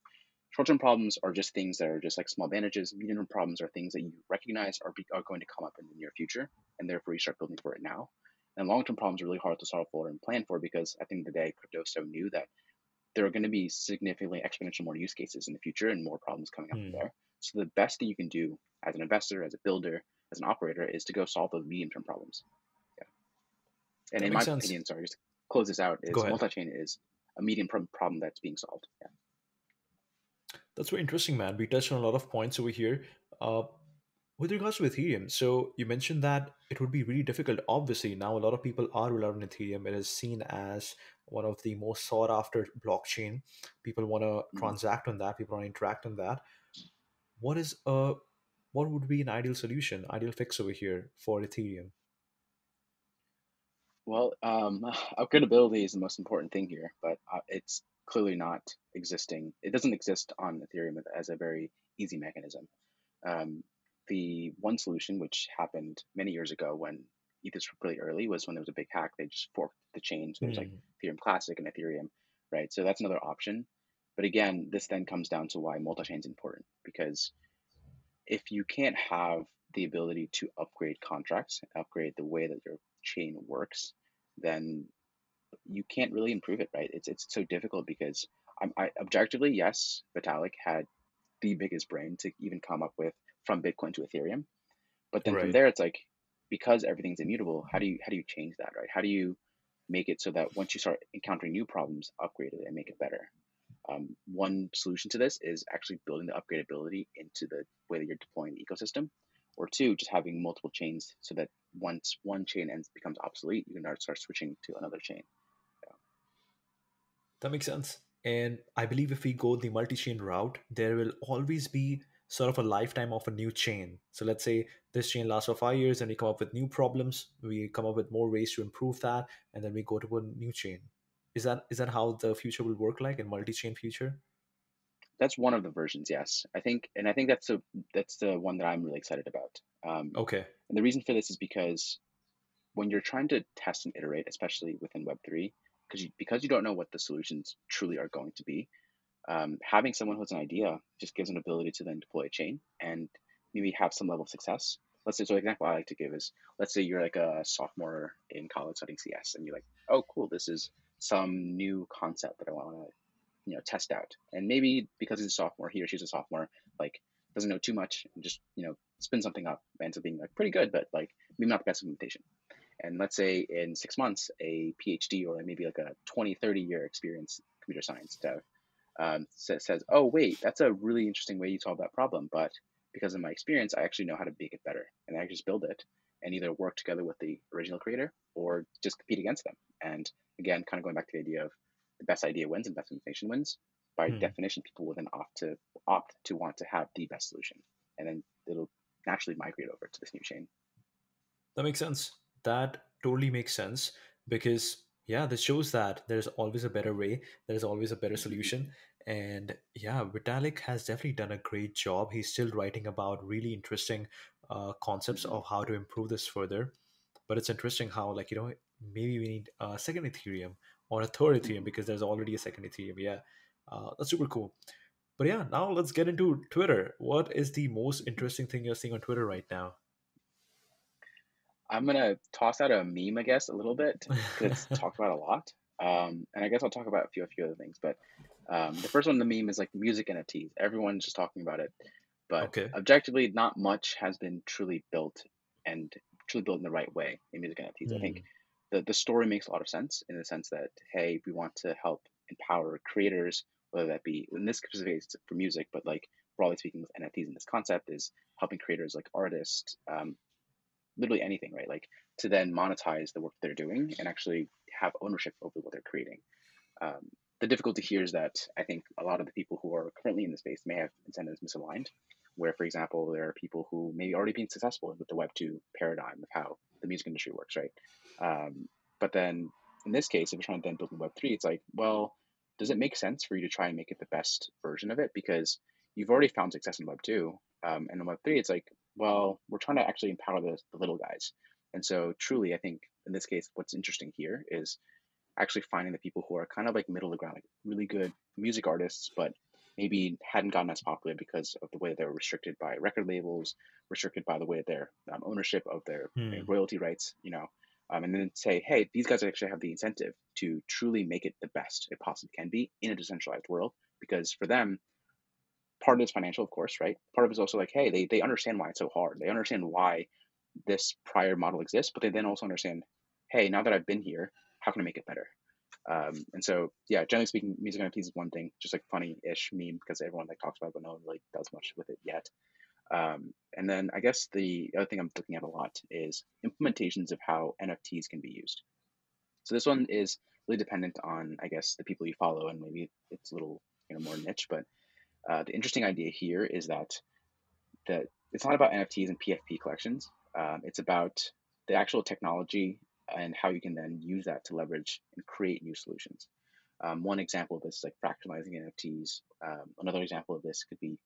Short term problems are just things that are just like small advantages. Medium term problems are things that you recognize are, be, are going to come up in the near future, and therefore you start building for it now. And long term problems are really hard to solve for and plan for because at the end of the day, crypto is so new that there are going to be significantly exponential more use cases in the future and more problems coming up mm. there. So the best thing you can do as an investor, as a builder, as an operator is to go solve those medium term problems. Yeah. And that in my sense. opinion, sorry, just close this out, is multi chain is a medium term problem that's being solved. Yeah. That's very interesting, man. We touched on a lot of points over here. Uh, with regards to Ethereum, so you mentioned that it would be really difficult. Obviously, now a lot of people are relying on Ethereum. It is seen as one of the most sought after blockchain. People want to mm-hmm. transact on that. People want to interact on that. What is a what would be an ideal solution, ideal fix over here for Ethereum? Well, um, [laughs] upgradability is the most important thing here, but uh, it's clearly not existing. It doesn't exist on Ethereum as a very easy mechanism. Um, the one solution, which happened many years ago when ETH was really early, was when there was a big hack. They just forked the chain. So there's mm. like Ethereum Classic and Ethereum, right? So that's another option. But again, this then comes down to why multi-chain is important because if you can't have the ability to upgrade contracts, upgrade the way that your chain works, then you can't really improve it, right? It's it's so difficult because I'm I, objectively, yes, Vitalik had the biggest brain to even come up with from Bitcoin to Ethereum, but then right. from there, it's like because everything's immutable, how do you how do you change that, right? How do you make it so that once you start encountering new problems, upgrade it and make it better? Um, one solution to this is actually building the upgradability into the way that you're deploying the ecosystem, or two, just having multiple chains so that once one chain ends becomes obsolete, you can start switching to another chain. Yeah. That makes sense. And I believe if we go the multi-chain route, there will always be sort of a lifetime of a new chain. So let's say this chain lasts for five years and we come up with new problems, we come up with more ways to improve that, and then we go to a new chain. Is that is that how the future will work like in multi-chain future? That's one of the versions, yes. I think, and I think that's the that's the one that I'm really excited about. Um, okay. And the reason for this is because when you're trying to test and iterate, especially within Web three, because you, because you don't know what the solutions truly are going to be, um, having someone who has an idea just gives an ability to then deploy a chain and maybe have some level of success. Let's say, so example I like to give is, let's say you're like a sophomore in college studying CS, and you're like, oh, cool, this is some new concept that I want to, you know, test out. And maybe because he's a sophomore, he or she's a sophomore, like doesn't know too much and just, you know, spin something up, ends up being like pretty good, but like maybe not the best implementation. And let's say in six months, a PhD or maybe like a 20, 30 year experience computer science dev um, says, oh, wait, that's a really interesting way you solve that problem. But because of my experience, I actually know how to make it better. And I just build it and either work together with the original creator or just compete against them. And again, kind of going back to the idea of the best idea wins and best information wins. By hmm. definition, people will then opt to opt to want to have the best solution, and then it'll naturally migrate over to this new chain. That makes sense. That totally makes sense because yeah, this shows that there's always a better way. There's always a better solution. And yeah, Vitalik has definitely done a great job. He's still writing about really interesting uh, concepts mm-hmm. of how to improve this further. But it's interesting how, like, you know, maybe we need a second Ethereum or a third Ethereum because there's already a second Ethereum. Yeah, uh, that's super cool. But yeah, now let's get into Twitter. What is the most interesting thing you're seeing on Twitter right now? I'm gonna toss out a meme, I guess, a little bit. [laughs] Because it's talked about a lot, um, and I guess I'll talk about a few, a few other things. But um, the first one, the meme, is like music NFTs. Everyone's just talking about it, but okay. objectively, not much has been truly built and truly built in the right way in music NFTs. Mm. I think hmm the, the story makes a lot of sense in the sense that hey we want to help empower creators whether that be in this specific case for music but like broadly speaking with nfts in this concept is helping creators like artists um, literally anything right like to then monetize the work they're doing and actually have ownership over what they're creating um, the difficulty here is that i think a lot of the people who are currently in the space may have incentives misaligned where for example there are people who may already be successful with the web 2 paradigm of how the music industry works right um, but then in this case, if you're trying to then build in Web3, it's like, well, does it make sense for you to try and make it the best version of it? Because you've already found success in Web2. Um, and in Web3, it's like, well, we're trying to actually empower the, the little guys. And so, truly, I think in this case, what's interesting here is actually finding the people who are kind of like middle of the ground, like really good music artists, but maybe hadn't gotten as popular because of the way they were restricted by record labels, restricted by the way their um, ownership of their Hmm. royalty rights, you know, um, and then say, hey, these guys actually have the incentive to truly make it the best it possibly can be in a decentralized world, because for them, part of it's financial, of course, right? Part of it's also like, hey, they they understand why it's so hard. They understand why this prior model exists, but they then also understand, hey, now that I've been here, how can I make it better? Um, and so, yeah, generally speaking, music NFTs is one thing, just like funny-ish meme because everyone like talks about, it, but no one really does much with it yet. Um, and then I guess the other thing I'm looking at a lot is implementations of how NFTs can be used. So this one is really dependent on, I guess, the people you follow, and maybe it's a little you know more niche. But uh, the interesting idea here is that that it's not about NFTs and PFP collections. Um, it's about the actual technology and how you can then use that to leverage and create new solutions. Um, one example of this is like fractionalizing NFTs. Um, another example of this could be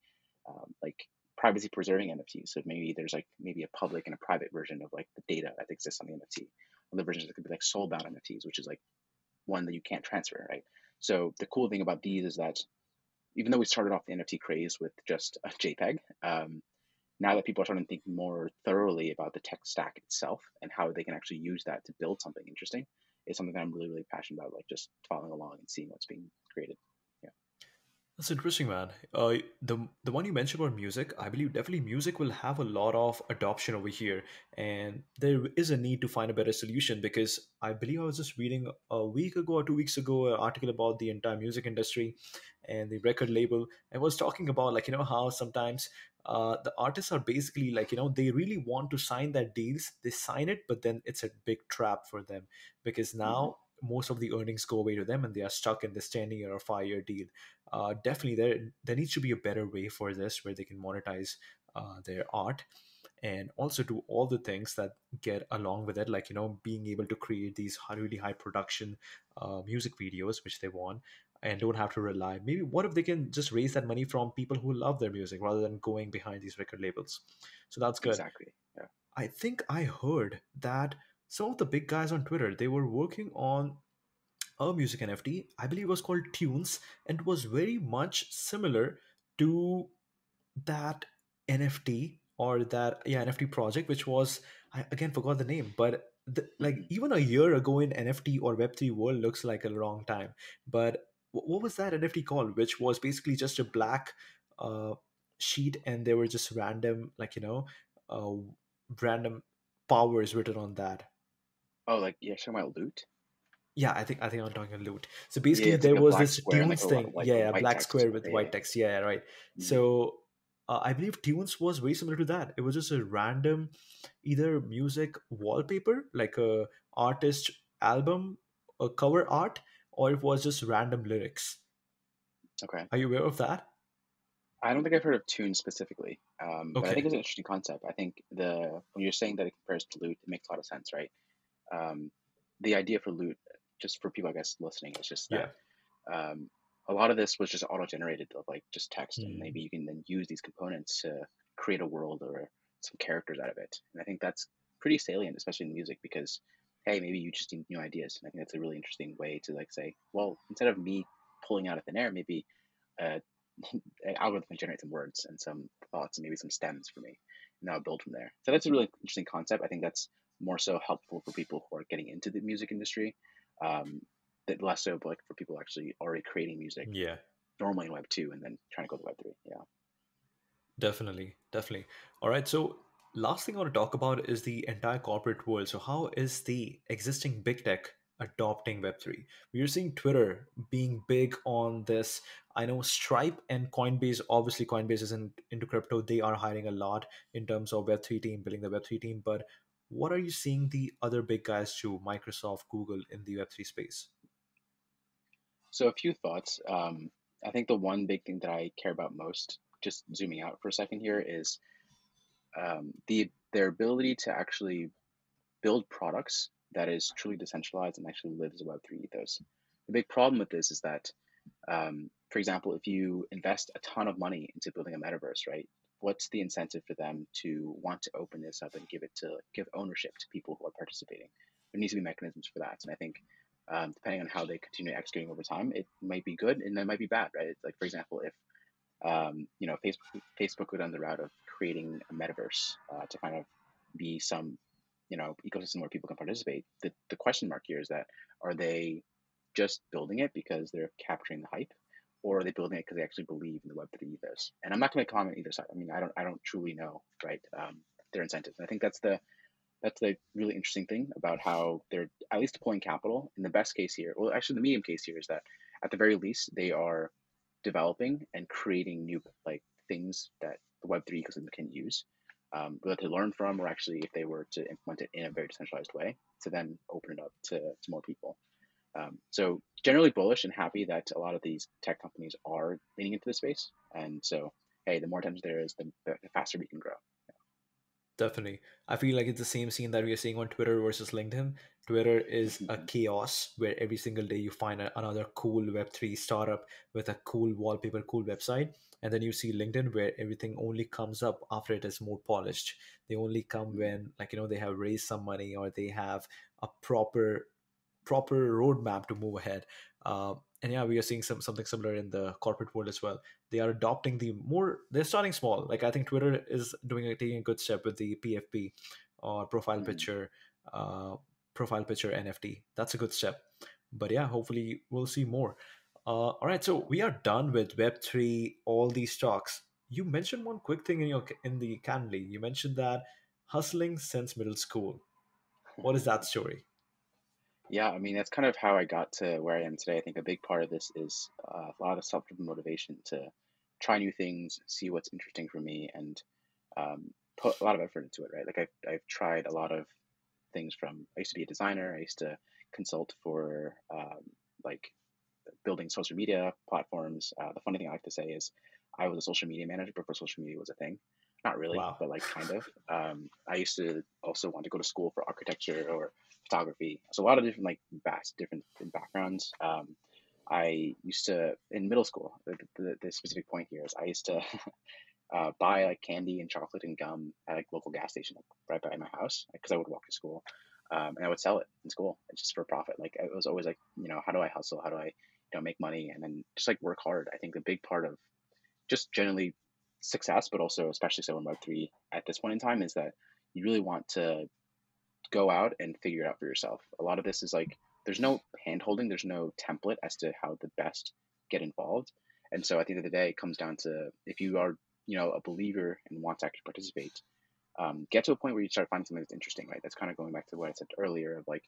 um, like privacy preserving NFTs. So maybe there's like maybe a public and a private version of like the data that exists on the NFT. Other versions that could be like soulbound NFTs, which is like one that you can't transfer, right? So the cool thing about these is that even though we started off the NFT craze with just a JPEG, um, now that people are starting to think more thoroughly about the tech stack itself and how they can actually use that to build something interesting is something that I'm really, really passionate about, like just following along and seeing what's being created. That's interesting, man. Uh, the the one you mentioned about music, I believe definitely music will have a lot of adoption over here, and there is a need to find a better solution because I believe I was just reading a week ago or two weeks ago an article about the entire music industry and the record label, and was talking about like you know how sometimes uh, the artists are basically like you know they really want to sign that deals, they sign it, but then it's a big trap for them because now most of the earnings go away to them and they are stuck in this 10 year or 5 year deal uh, definitely there there needs to be a better way for this where they can monetize uh, their art and also do all the things that get along with it like you know being able to create these really high production uh, music videos which they want and don't have to rely maybe what if they can just raise that money from people who love their music rather than going behind these record labels so that's good Exactly. Yeah. i think i heard that some of the big guys on twitter they were working on a music NFT. I believe it was called Tunes and it was very much similar to that NFT or that yeah NFT project, which was I again forgot the name, but the, like hmm even a year ago in NFT or Web three world looks like a long time. But what was that NFT called? Which was basically just a black uh, sheet and there were just random like you know uh, random powers written on that Oh, like yeah, talking about loot. Yeah, I think I think I'm talking about loot. So basically, like there a was this square and like tunes thing. white Yeah, yeah, black square with Yeah. white text. Yeah, right. hmm So uh, I believe tunes was very similar to that. It was just a random, either music wallpaper, like a artist album, a cover art, or it was just random lyrics. Okay. Are you aware of that? I don't think I've heard of Tune specifically, um, but I think it's an interesting concept. I think the when you're saying that it compares to loot, it makes a lot of sense, right? Um, the idea for loot, just for people I guess listening, is just that Yeah. um, a lot of this was just auto-generated of like just text, and Hmm. maybe you can then use these components to create a world or some characters out of it. And I think that's pretty salient, especially in music, because hey, maybe you just need new ideas. And I think that's a really interesting way to like say, well, instead of me pulling out of thin air, maybe uh, [laughs] an algorithm can generate some words and some thoughts and maybe some stems for me, and I'll build from there. So that's a really interesting concept. I think that's more so helpful for people who are getting into the music industry. Um, that less so like for people actually already creating music Yeah. normally in Web two and then trying to go to Web three. Yeah. Definitely, definitely. All right. So, last thing I want to talk about is the entire corporate world. So, how is the existing big tech adopting Web3? We're seeing Twitter being big on this. I know Stripe and Coinbase, obviously, Coinbase isn't into crypto. They are hiring a lot in terms of Web3 team, building the Web3 team. But what are you seeing the other big guys to Microsoft, Google, in the Web3 space? So a few thoughts. Um, I think the one big thing that I care about most, just zooming out for a second here, is um, the their ability to actually build products that is truly decentralized and actually lives a Web3 ethos. The big problem with this is that, um, for example, if you invest a ton of money into building a metaverse, right? What's the incentive for them to want to open this up and give it to give ownership to people who are participating? There needs to be mechanisms for that, and I think um, depending on how they continue executing over time, it might be good and it might be bad, right? It's like for example, if um, you know Facebook Facebook go down the route of creating a metaverse uh, to kind of be some you know ecosystem where people can participate. The the question mark here is that are they just building it because they're capturing the hype, or are they building it because they actually believe in the Web three ethos? And I'm not going to comment either side. I mean, I don't I don't truly know, right? Um, their incentives. And I think that's the that's the really interesting thing about how they're at least deploying capital. In the best case here, well, actually, the medium case here is that at the very least they are developing and creating new like things that the Web three ecosystem can use, um, whether to learn from or actually if they were to implement it in a very decentralized way to then open it up to, to more people. Um, so generally bullish and happy that a lot of these tech companies are leaning into the space. And so, hey, the more attention there is, the, the faster we can grow. Definitely. I feel like it's the same scene that we are seeing on Twitter versus LinkedIn. Twitter is a Mhm. chaos where every single day you find a, another cool Web3 startup with a cool wallpaper, cool website. And then you see LinkedIn where everything only comes up after it is more polished. They only come Mhm. when, like, you know, they have raised some money or they have a proper proper roadmap to move ahead. Uh, and yeah, we are seeing some something similar in the corporate world as well. They are adopting the more. They're starting small. Like I think Twitter is doing a, taking a good step with the PFP or profile Mhm. picture, uh, profile picture NFT. That's a good step. But yeah, hopefully we'll see more. Uh, all right, so we are done with Web three. All these talks. You mentioned one quick thing in your in the Calendly. You mentioned that hustling since middle school. What is that story? Yeah, I mean, that's kind of how I got to where I am today. I think a big part of this is uh, a lot of self-driven motivation to try new things, see what's interesting for me, and um, put a lot of effort into it, right? Like I've, I've tried a lot of things from, I used to be a designer, I used to consult for um, like building social media platforms. Uh, the funny thing I like to say is I was a social media manager before social media was a thing. Not really, Wow. but like kind of. Um, I used to also want to go to school for architecture or photography. So a lot of different like vast different backgrounds. Um, I used to in middle school. The, the, the specific point here is I used to [laughs] uh, buy like candy and chocolate and gum at like local gas station like, right by my house because I would walk to school, um, and I would sell it in school just for profit. Like it was always like you know how do I hustle? How do I you know make money? And then just like work hard. I think the big part of just generally success, but also especially so in Web three at this point in time is that you really want to go out and figure it out for yourself. A lot of this is like there's no hand holding, there's no template as to how the best get involved. And so at the end of the day, it comes down to if you are, you know, a believer and want to actually participate, um, get to a point where you start finding something that's interesting, right? That's kind of going back to what I said earlier of like,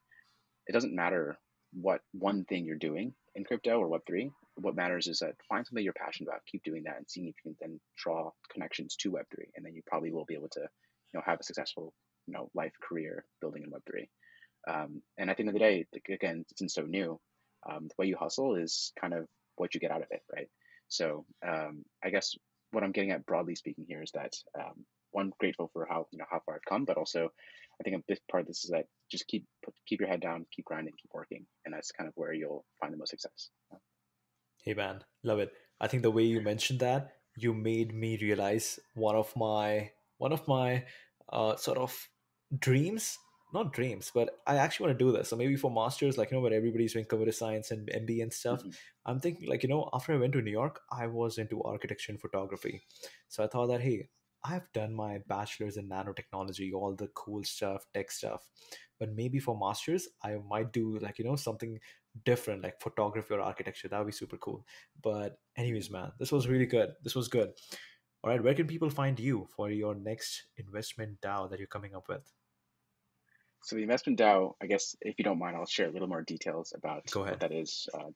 it doesn't matter what one thing you're doing in crypto or Web3. What matters is that find something you're passionate about, keep doing that, and seeing if you can then draw connections to Web3, and then you probably will be able to, you know, have a successful, you know, life career building in Web3. Um, and at the end of the day, like, again, since so new, um, the way you hustle is kind of what you get out of it, right? So um, I guess what I'm getting at, broadly speaking, here is that um, one grateful for how you know how far I've come, but also I think a big part of this is that just keep keep your head down, keep grinding, keep working, and that's kind of where you'll find the most success. Hey man, love it. I think the way you mentioned that, you made me realize one of my one of my uh, sort of dreams. Not dreams, but I actually want to do this. So maybe for masters, like you know, where everybody's doing computer science and MBA and stuff. Mhm. I'm thinking like you know, after I went to New York, I was into architecture and photography. So I thought that hey, I've done my bachelor's in nanotechnology, all the cool stuff, tech stuff. But maybe for masters, I might do like you know something different, like photography or architecture. That would be super cool. But anyways, man, this was really good. This was good. All right, where can people find you for your next investment DAO that you're coming up with? So the investment DAO, I guess, if you don't mind, I'll share a little more details about Go what that is. Uh,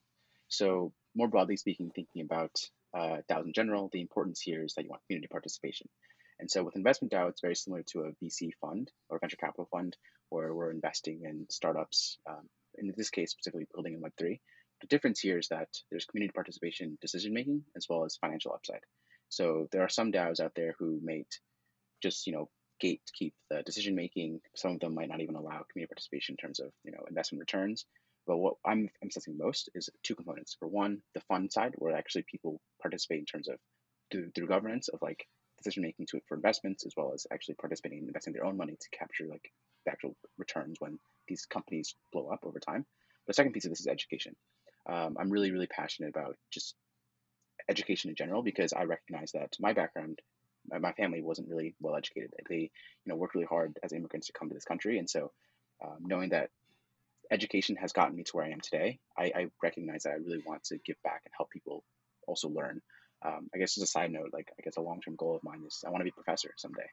so more broadly speaking, thinking about uh, DAOs in general, the importance here is that you want community participation. And so with investment DAO, it's very similar to a VC fund or venture capital fund, where we're investing in startups. Um, in this case, specifically building in Web3. The difference here is that there's community participation, decision making, as well as financial upside. So there are some DAOs out there who may just you know gatekeep the decision making. Some of them might not even allow community participation in terms of you know investment returns. But what I'm emphasizing most is two components. For one, the fund side, where actually people participate in terms of through, through governance of like decision making to it for investments as well as actually participating in investing their own money to capture like the actual returns when these companies blow up over time. The second piece of this is education. Um, I'm really really passionate about just education in general because I recognize that my background, my family wasn't really well educated. They you know worked really hard as immigrants to come to this country, and so um, knowing that education has gotten me to where I am today, I, I, recognize that I really want to give back and help people also learn. Um, I guess as a side note, like I guess a long term goal of mine is I want to be a professor someday.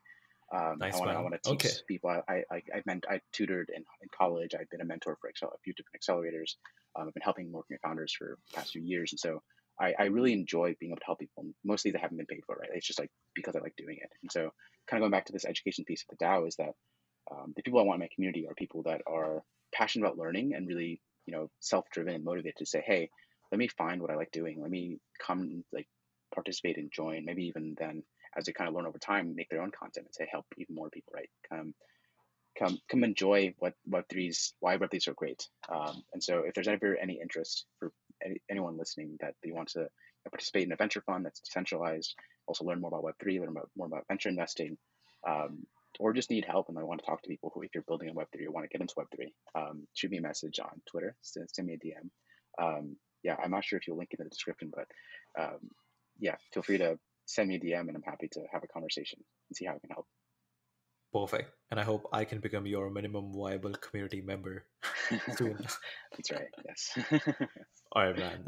Um, nice I want to I want to teach okay. people. I I I, meant, I tutored in, in college. I've been a mentor for Excel, a few different accelerators. Um, I've been helping working with founders for the past few years, and so I, I really enjoy being able to help people. Most of these I haven't been paid for, right? It's just like because I like doing it. And so, kind of going back to this education piece of the DAO is that um, the people I want in my community are people that are passionate about learning and really, you know, self-driven and motivated to say, hey, let me find what I like doing. Let me come like participate and join. Maybe even then, as they kind of learn over time, make their own content and say help even more people, right? Come, come, come enjoy what Web threes, why Web threes are great. Um, and so, if there's ever any interest for any, anyone listening that they want to participate in a venture fund that's decentralized, also learn more about Web three, learn about, more about venture investing. Um, or just need help and I want to talk to people who, if you're building a Web3 or want to get into Web3, um, shoot me a message on Twitter, send, send me a DM. Um, yeah, I'm not sure if you'll link in the description, but um, yeah, feel free to send me a DM and I'm happy to have a conversation and see how I can help. Perfect. And I hope I can become your minimum viable community member [laughs] soon. That's right. Yes. [laughs] All right, man.